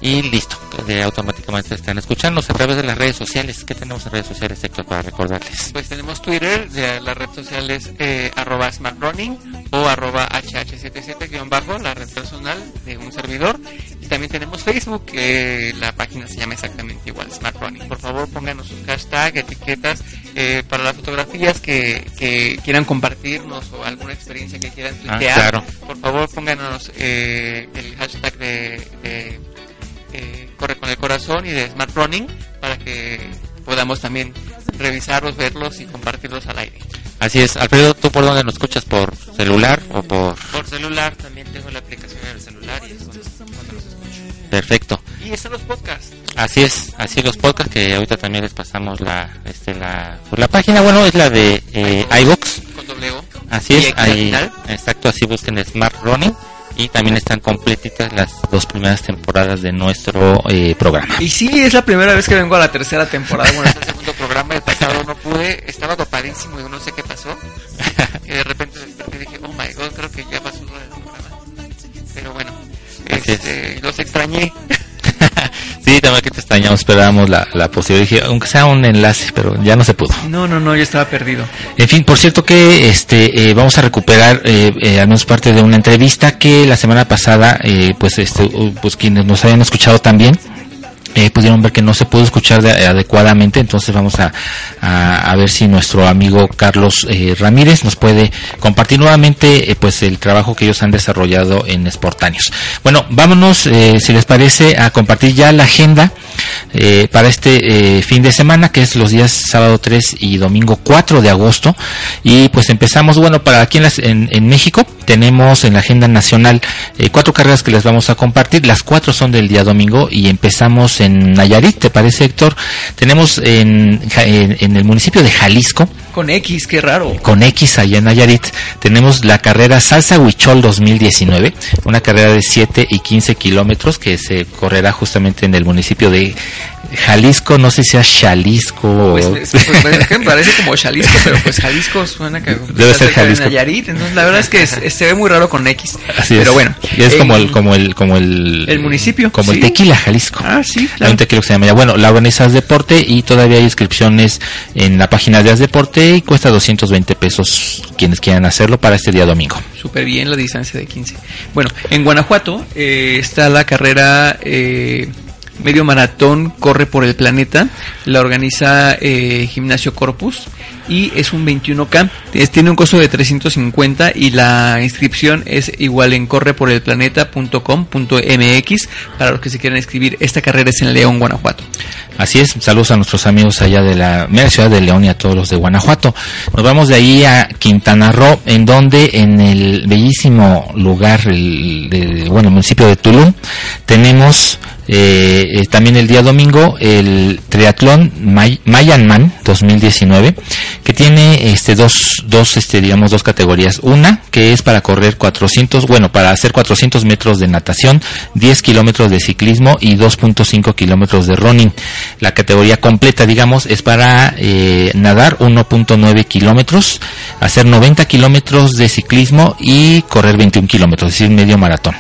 y listo, de automáticamente están escuchándonos a través de las redes sociales. ¿Qué tenemos en redes sociales, Héctor, para recordarles? Pues tenemos Twitter, de la red social es eh, arroba smartrunning o arroba hh77 bajo, la red personal de un servidor. Y también tenemos Facebook, que la página se llama exactamente igual, Smart Running. Por favor, pónganos sus hashtags, etiquetas eh, para las fotografías que, que quieran compartirnos o alguna experiencia que quieran Ah, tuitear. claro. Por favor, pónganos eh, el hashtag de, de, eh, Corre con el Corazón y de Smart Running para que podamos también revisarlos, verlos y compartirlos al aire. Así es, Alfredo, ¿tú por dónde nos escuchas? ¿Por celular o por...? Por celular también tengo la aplicación en el celular y es cuando, cuando los escucho. Perfecto. Y están los podcasts. Así es, así los podcasts que ahorita también les pasamos la este la pues la página, bueno, es la de eh, iVoox. Con doble O. Así es, ahí, exacto, así busquen Smart Running y también están completitas las dos primeras temporadas de nuestro eh, programa. Y sí, es la primera vez que vengo a la tercera temporada. Bueno, es el segundo programa. El pasado no pude, estaba dopadísimo y no sé qué pasó. Y de repente desperté y dije, oh my god, creo que ya pasó del programa. Pero bueno, este, los extrañé. Extrañamos, esperábamos la, la posibilidad, aunque sea un enlace, pero ya no se pudo. No, no, no, yo estaba perdido. En fin, por cierto que este eh, vamos a recuperar eh, eh, al menos parte de una entrevista que la semana pasada, eh, pues este, pues quienes nos hayan escuchado también. eh, pudieron ver que no se pudo escuchar de- adecuadamente, entonces vamos a, a, a ver si nuestro amigo Carlos eh, Ramírez nos puede compartir nuevamente eh, pues el trabajo que ellos han desarrollado en Sportáneos. Bueno, vámonos, eh, si les parece, a compartir ya la agenda eh, para este eh, fin de semana, que es los días sábado 3 y domingo 4 de agosto. Y pues empezamos, bueno, para aquí en, las- en, en México tenemos en la agenda nacional eh, cuatro carreras que les vamos a compartir. Las cuatro son del día domingo y empezamos en Nayarit, ¿te parece, Héctor? Tenemos en, en, en el municipio de Jalisco, Con X, qué raro. con X allá en Nayarit, tenemos la carrera Salsa Huichol 2019, una carrera de 7 y 15 kilómetros que se correrá justamente en el municipio de Jalisco, no sé si sea Jalisco. Pues, es- pues, pues, es que me parece como Jalisco, pero pues Jalisco suena que Debe ser de Jalisco. Nayarit, entonces la verdad es que es- es- se ve muy raro con X. Así pero es. bueno, Y es como el, como el, como el, El municipio, como el. Tequila, Jalisco. Ah, sí, Hay un claro. tequila que se llama ya. Bueno, la organizas deporte y todavía hay inscripciones en la página de As Deporte y cuesta 220 pesos quienes quieran hacerlo para este día domingo. Súper bien la distancia de 15. Bueno, en Guanajuato eh, está la carrera eh, medio maratón Corre por el Planeta. La organiza eh, Gimnasio Corpus y es un 21K. Es- tiene un costo de 350 y la inscripción es igual en correporelplaneta.com.mx para los que se quieran inscribir. Esta carrera es en León, Guanajuato. Así es, saludos a nuestros amigos allá de la mera ciudad de León y a todos los de Guanajuato. Nos vamos de ahí a Quintana Roo, en donde en el bellísimo lugar, el, de, bueno, municipio de Tulum, tenemos eh, eh, también el día domingo el triatlón May- Mayanman 2019, que tiene este dos, dos este, digamos, dos categorías. Una que es para correr 400, bueno, para hacer 400 metros de natación, 10 kilómetros de ciclismo y 2.5 kilómetros de running. La categoría completa, digamos, es para eh, nadar 1.9 kilómetros, hacer 90 kilómetros de ciclismo y correr 21 kilómetros, es decir, medio maratón.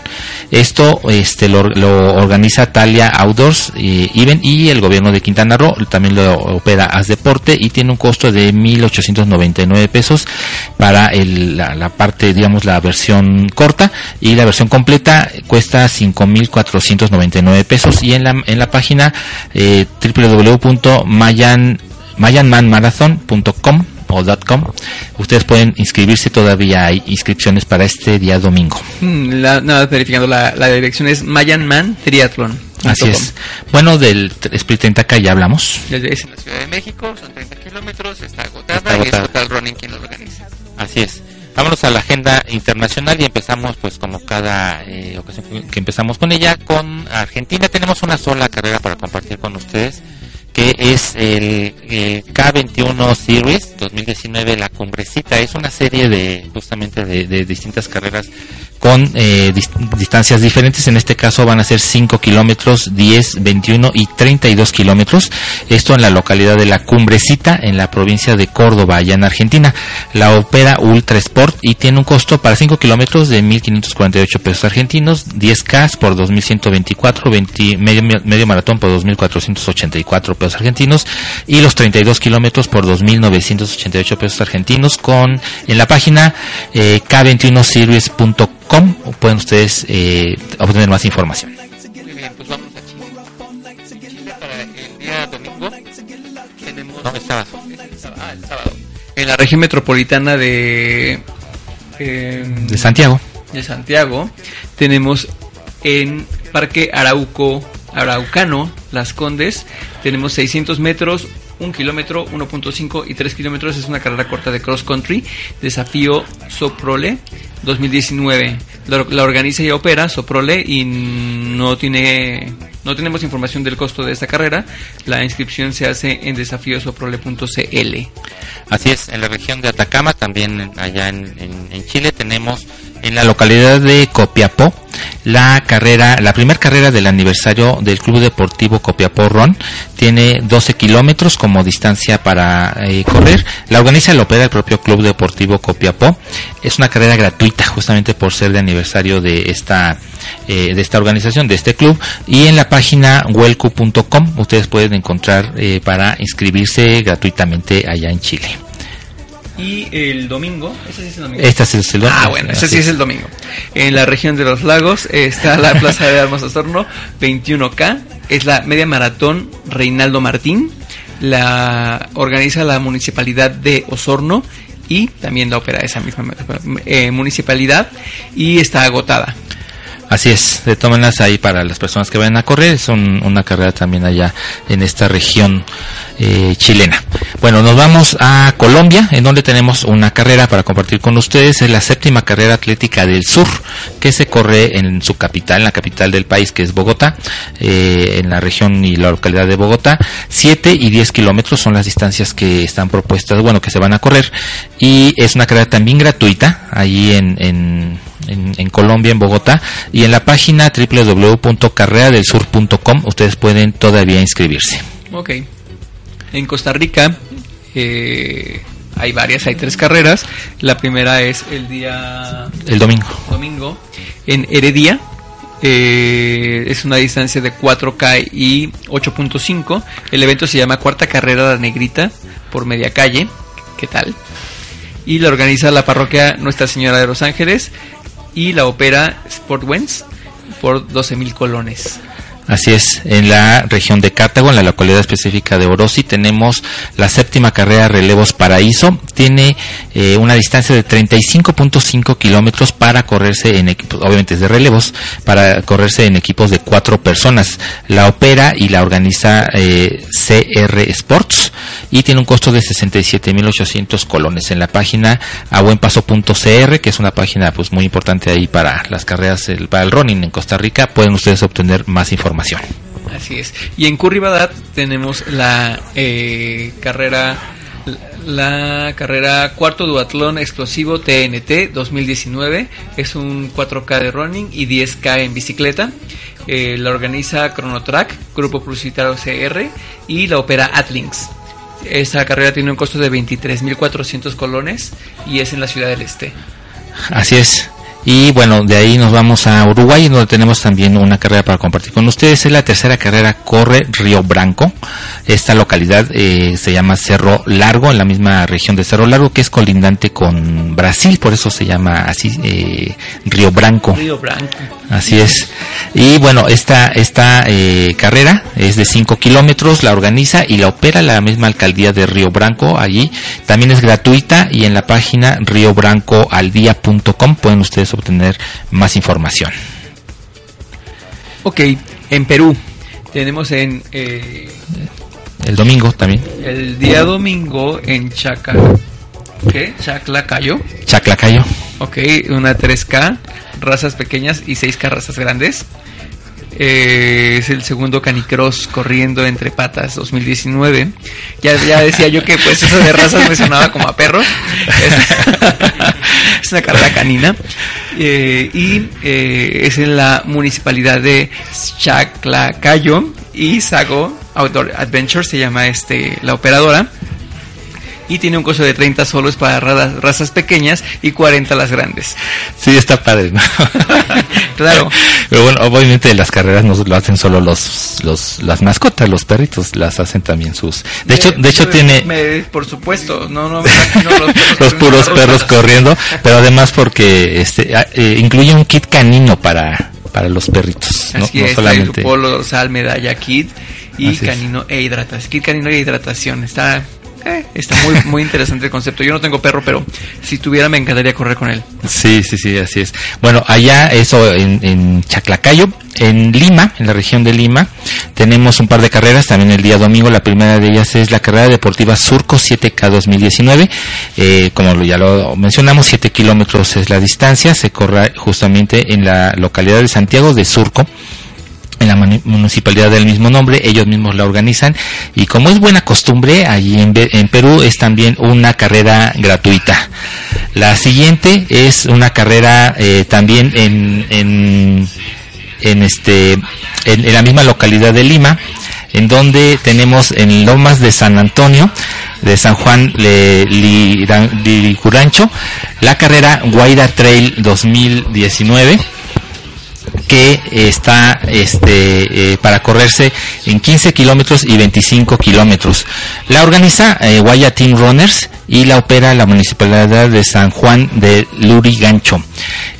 Esto este, lo, lo organiza Talia Outdoors eh, y el gobierno de Quintana Roo también lo opera As Deporte y tiene un costo de 1.899 pesos para el- la, la parte, digamos, la versión corta y la versión completa cuesta 5.499 pesos. Y en la, en la página eh, www.mayan mayanmanmarathon.com o .com ustedes pueden inscribirse. Todavía hay inscripciones para este día domingo. Mm, La, nada, verificando la, la dirección es Mayanman Triathlon. Así es bueno del Split 30K ya hablamos Es en la Ciudad de México, son 30 kilómetros, está agotada Está y es agotada. Total Running quien lo organiza. Así es. Vámonos a la agenda internacional y empezamos pues como cada eh, ocasión que empezamos con ella, con Argentina. Tenemos una sola carrera para compartir con ustedes, que es el, eh, K21 Series 2019, la cumbrecita. Es una serie de justamente de, distintas carreras con eh, dis- distancias diferentes. En este caso van a ser 5 kilómetros, 10, 21 y 32 kilómetros. Esto en la localidad de La Cumbrecita, en la provincia de Córdoba, allá en Argentina. La opera Ultra Sport y tiene un costo para 5 kilómetros de 1.548 pesos argentinos, 10K por 2.124, 20 medio, medio maratón por 2.484 pesos argentinos y los 32 kilómetros por 2.988 pesos argentinos con en la página eh, k21series.com pueden ustedes eh, obtener más información. Muy bien, pues vamos a Chile. En Chile para el día domingo tenemos... No, es sábado. Ah, el sábado. En la región metropolitana de... em, De Santiago. de Santiago tenemos en Parque Arauco, Araucano, Las Condes, tenemos 600 metros, 1 kilómetro, 1.5 y 3 kilómetros. Es una carrera corta de cross country. Desafío Soprole 2019. La, la organiza y opera Soprole y no tiene no tenemos información del costo de esta carrera. La inscripción se hace en desafíosoprole.cl. Así es, en la región de Atacama, también allá en, en- en Chile, tenemos en la localidad de Copiapó la carrera, la primera carrera del aniversario del Club Deportivo Copiapó Ron. Tiene 12 kilómetros como distancia para eh, correr. La organiza y la opera el propio Club Deportivo Copiapó. Es una carrera gratuita, justamente por ser de aniversario de esta eh, de esta organización, de este club. Y en la página welcu.com ustedes pueden encontrar eh, para inscribirse gratuitamente allá en Chile. Y el domingo, ese sí es el domingo. Sí es el domingo. Ah, bueno, ese sí es. el domingo. En la región de los lagos está la Plaza de Armas Osorno, 21K. Es la media maratón Reinaldo Martín. La organiza la municipalidad de Osorno y también la opera esa misma eh, municipalidad y está agotada. Así es, maneras ahí para las personas que vayan a correr, es un- una carrera también allá en esta región eh, chilena. Bueno, nos vamos a Colombia, en donde tenemos una carrera para compartir con ustedes, es la séptima carrera atlética del sur, que se corre en su capital, en la capital del país, que es Bogotá, eh, en la región y la localidad de Bogotá. 7 y 10 kilómetros son las distancias que están propuestas, bueno, que se van a correr, y es una carrera también gratuita, ahí en, en en, en Colombia, en Bogotá, y en la página www.carreradelsur.com ustedes pueden todavía inscribirse. Ok. En Costa Rica eh, hay varias, hay tres carreras. La primera es el día El domingo. domingo en Heredia. Eh, es una distancia de 4K y 8.5. El evento se llama Cuarta Carrera La Negrita por media calle. ¿Qué tal? Y la organiza la parroquia Nuestra Señora de los Ángeles y la opera Sportwens por 12.000 colones. Así es, en la región de Cartago, en la localidad específica de Orosi, tenemos la séptima carrera Relevos Paraíso. Tiene eh, una distancia de 35.5 kilómetros para correrse en equipos, obviamente es de relevos, para correrse en equipos de cuatro personas. La opera y la organiza eh, CR Sports y tiene un costo de 67.800 colones. En la página abuenpaso.cr, que es una página pues muy importante ahí para las carreras, el- para el running en Costa Rica, pueden ustedes obtener más información. Así es. Y en Curribadat tenemos la eh, carrera la carrera cuarto duatlón explosivo TNT 2019 es un 4K de running y 10K en bicicleta. Eh, la organiza Chronotrack Grupo Publicitario CR y la opera Atlinks. Esta carrera tiene un costo de 23.400 colones y es en la ciudad del este. Así es. Y bueno, de ahí nos vamos a Uruguay, donde tenemos también una carrera para compartir con ustedes. Es la tercera carrera Corre Río Branco. Esta localidad eh, se llama Cerro Largo, en la misma región de Cerro Largo, que es colindante con Brasil, por eso se llama así eh, Río Branco. Río Branco Así es. Y bueno, esta, esta eh, carrera es de 5 kilómetros, la organiza y la opera la misma alcaldía de Río Branco allí. También es gratuita y en la página riobrancoaldía.com pueden ustedes obtener más información. Ok, en Perú tenemos en eh, El domingo también. el día domingo en Chaca, ¿Qué? Chaclacayo. Chaclacayo. Ok, una 3K, razas pequeñas y 6K razas grandes. Eh, es el segundo Canicross corriendo entre patas 2019. Ya, ya decía yo que pues eso de razas me sonaba como a perros. Es, una carrera canina. Eh, y eh, es en la municipalidad de Chaclacayo y Sago Outdoor Adventure se llama este la operadora y tiene un costo de 30 solos para ra- razas pequeñas y 40 las grandes. Sí, está padre, ¿no? Claro. Pero bueno, obviamente las carreras no lo hacen solo los, los las mascotas, los perritos, las hacen también sus. De hecho, de hecho Me- tiene me- por supuesto, no, no me imagino los perros los puros perros corriendo, pero además porque este ah, eh, incluye un kit canino para para los perritos, no, Así no es, solamente. su polo dorsal, medalla, kit y Así es. canino e hidratación. Kit canino e hidratación. Está, eh, está muy, muy interesante el concepto. Yo no tengo perro, pero si tuviera me encantaría correr con él. Sí, sí, sí, así es. Bueno, allá, eso en, Chaclacayo, en Lima, en la región de Lima, tenemos un par de carreras también el día domingo. La primera de ellas es la carrera deportiva Surco 7K 2019. Eh, como ya lo mencionamos, 7 kilómetros es la distancia. Se corre justamente en la localidad de Santiago de Surco en la municipalidad del mismo nombre, ellos mismos la organizan y como es buena costumbre, allí en, Perú es también una carrera gratuita. La siguiente es una carrera eh, también en, en, este en, la misma localidad de Lima, en donde tenemos en Lomas de San Antonio, de San Juan de Lira- Liricurancho, la carrera Guaira Trail 2019 que está este eh, para correrse en 15 kilómetros y 25 kilómetros. La organiza eh, Guaya Team Runners y la opera la municipalidad de San Juan de Lurigancho.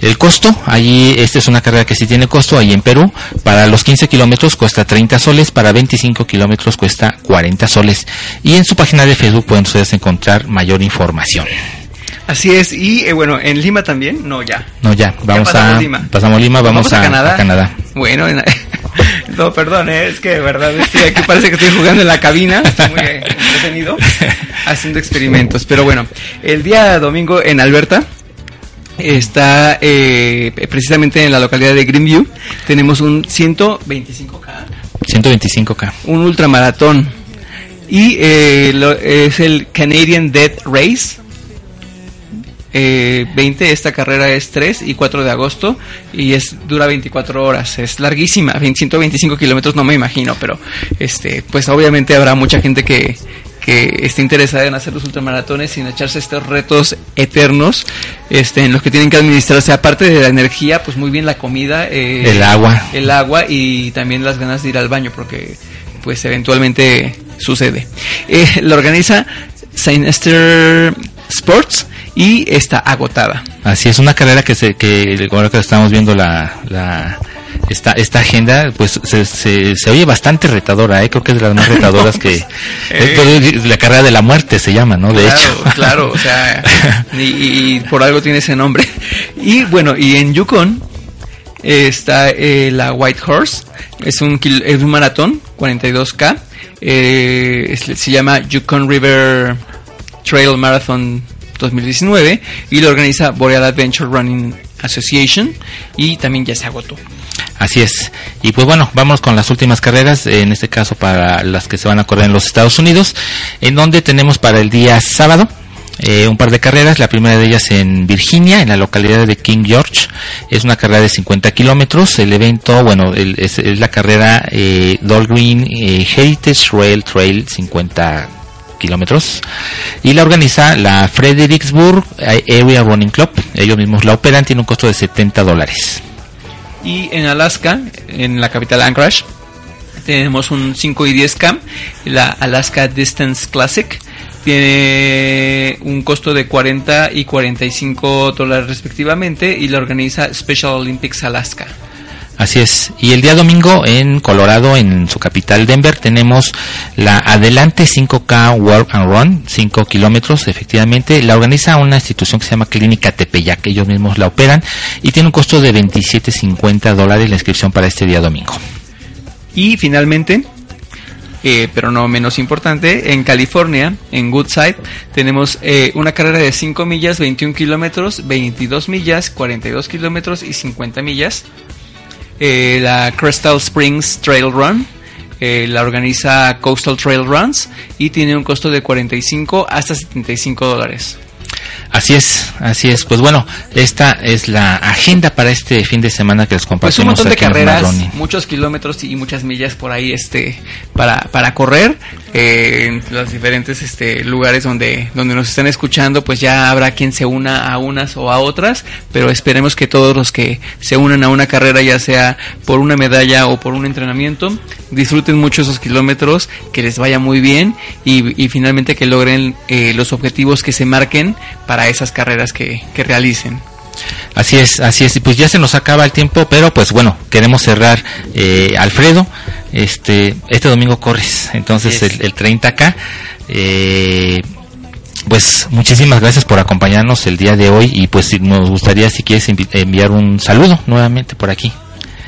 El costo, allí, esta es una carrera que sí tiene costo, ahí en Perú, para los 15 kilómetros cuesta 30 soles, para 25 kilómetros cuesta 40 soles. Y en su página de Facebook pueden ustedes encontrar mayor información. Así es, y eh, bueno, en Lima también, no, ya. No, ya, vamos pasamos a Lima. pasamos Lima, vamos, a, Canadá. a Canadá. Bueno, en- no, perdón, eh, es que de verdad estoy aquí, parece que estoy jugando en la cabina, estoy muy eh, entretenido haciendo experimentos. Pero bueno, el día domingo en Alberta está eh, precisamente en la localidad de Greenview, tenemos un 125K, 125K. un ultramaratón y eh, lo- es el Canadian Dead Race. Eh, 20, esta carrera es 3 y 4 de agosto y es dura 24 horas, es larguísima, 20, 125 kilómetros no me imagino, pero este pues obviamente habrá mucha gente que, que esté interesada en hacer los ultramaratones sin echarse estos retos eternos este en los que tienen que administrarse aparte de la energía pues muy bien la comida eh, El agua. el agua y también las ganas de ir al baño porque pues eventualmente sucede Eh, la organiza Saint Esther Sports y está agotada Así es, una carrera que se, que ahora que estamos viendo la, la esta, esta agenda, pues se, se, se oye bastante retadora, ¿eh? creo que es de las más retadoras que... es la carrera de la muerte se llama, ¿no? De claro, hecho. claro, o sea, y, y por algo tiene ese nombre. Y bueno, y en Yukon está eh, la White Horse, es un, es un maratón, 42K, eh, es- se llama Yukon River Trail Marathon 2019 y lo organiza Boreal Adventure Running Association y también ya se agotó. Así es. Y pues bueno, vamos con las últimas carreras, en este caso para las que se van a correr en los Estados Unidos, en donde tenemos para el día sábado eh, un par de carreras. La primera de ellas en Virginia, en la localidad de King George. Es una carrera de 50 kilómetros. El evento, bueno, el- es, la carrera eh, Green Heritage Rail Trail 50 kilómetros y la organiza la Fredericksburg Area Running Club ellos mismos la operan tiene un costo de 70 dólares Y en Alaska, en la capital Anchorage, tenemos un 5 y 10K, la Alaska Distance Classic. Tiene un costo de 40 y 45 dólares respectivamente y la organiza Special Olympics Alaska. Así es. Y el día domingo en Colorado, en su capital Denver, tenemos la Adelante 5K Walk and Run, 5 kilómetros, efectivamente. La organiza una institución que se llama Clínica Tepeyac, ellos mismos la operan y tiene un costo de 27.50 dólares la inscripción para este día domingo. Y finalmente, eh, pero no menos importante, en California, en Woodside, tenemos eh, una carrera de 5 millas, 21 kilómetros, 22 millas, 42 kilómetros y 50 millas. Eh, la Crystal Springs Trail Run. eh, la organiza Coastal Trail Runs y tiene un costo de 45 hasta 75 dólares. Así es, así es. Pues bueno, esta es la agenda para este fin de semana que les Pues un compartimos montón de carreras, muchos kilómetros y muchas millas por ahí este para, para correr eh, en los diferentes este lugares donde donde nos están escuchando pues ya habrá quien se una a unas o a otras pero esperemos que todos los que se unan a una carrera ya sea por una medalla o por un entrenamiento disfruten mucho esos kilómetros que les vaya muy bien y, y finalmente que logren eh, los objetivos que se marquen para esas carreras que, que realicen Así es, así es. Y pues ya se nos acaba el tiempo, pero pues bueno, queremos cerrar. Eh, Alfredo, este, este domingo corres, entonces el, el 30K. Eh, pues muchísimas gracias por acompañarnos el día de hoy y pues nos gustaría si quieres envi- enviar un saludo nuevamente por aquí.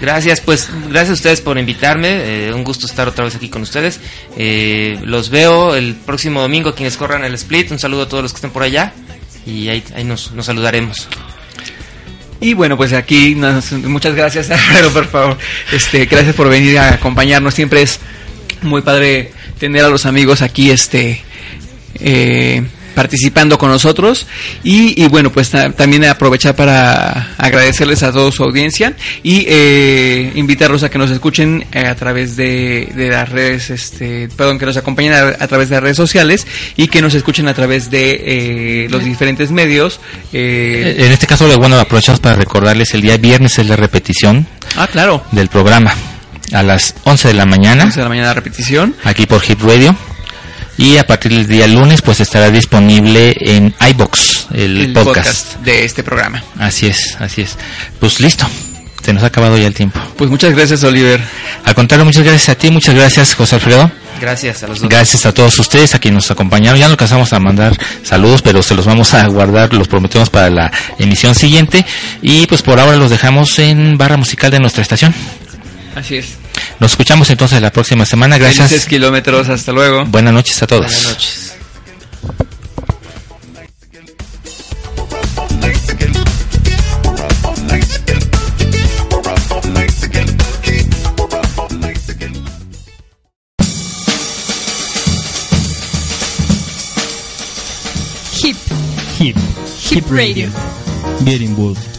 Gracias, pues gracias a ustedes por invitarme. eh, un gusto estar otra vez aquí con ustedes. Eh, los veo el próximo domingo quienes corran el split. Un saludo a todos los que estén por allá y ahí, ahí nos, nos saludaremos. Y bueno, pues aquí muchas gracias, Alfredo, por favor. Este, gracias por venir a acompañarnos. Siempre es muy padre tener a los amigos aquí, este, eh, participando con nosotros. Y, y bueno, pues ta- también aprovechar para agradecerles a toda su audiencia y eh, invitarlos a que nos escuchen eh, a través de, de las redes, este, perdón, que nos acompañen a, a través de las redes sociales y que nos escuchen a través de eh, los diferentes medios. eh, En este caso, bueno, aprovechamos para recordarles el día viernes es la repetición Ah, claro. del programa a las 11 de la mañana. 11 de la mañana repetición. Aquí por Hit Radio. Y a partir del día lunes, pues estará disponible en iBox el, el podcast. podcast de este programa. Así es, así es. Pues listo. Se nos ha acabado ya el tiempo. Pues muchas gracias, Oliver. Al contrario, muchas gracias a ti, muchas gracias, José Alfredo. Gracias a los dos. Gracias a todos ustedes, a quienes nos acompañaron. Ya no alcanzamos a mandar saludos, pero se los vamos a guardar, los prometemos para la emisión siguiente. Y pues por ahora los dejamos en barra musical de nuestra estación. Así es. Nos escuchamos entonces la próxima semana. Gracias. Felices kilómetros, hasta luego. Buenas noches a todos. Buenas noches. Hip, Hip. Hip Radio. Get involved.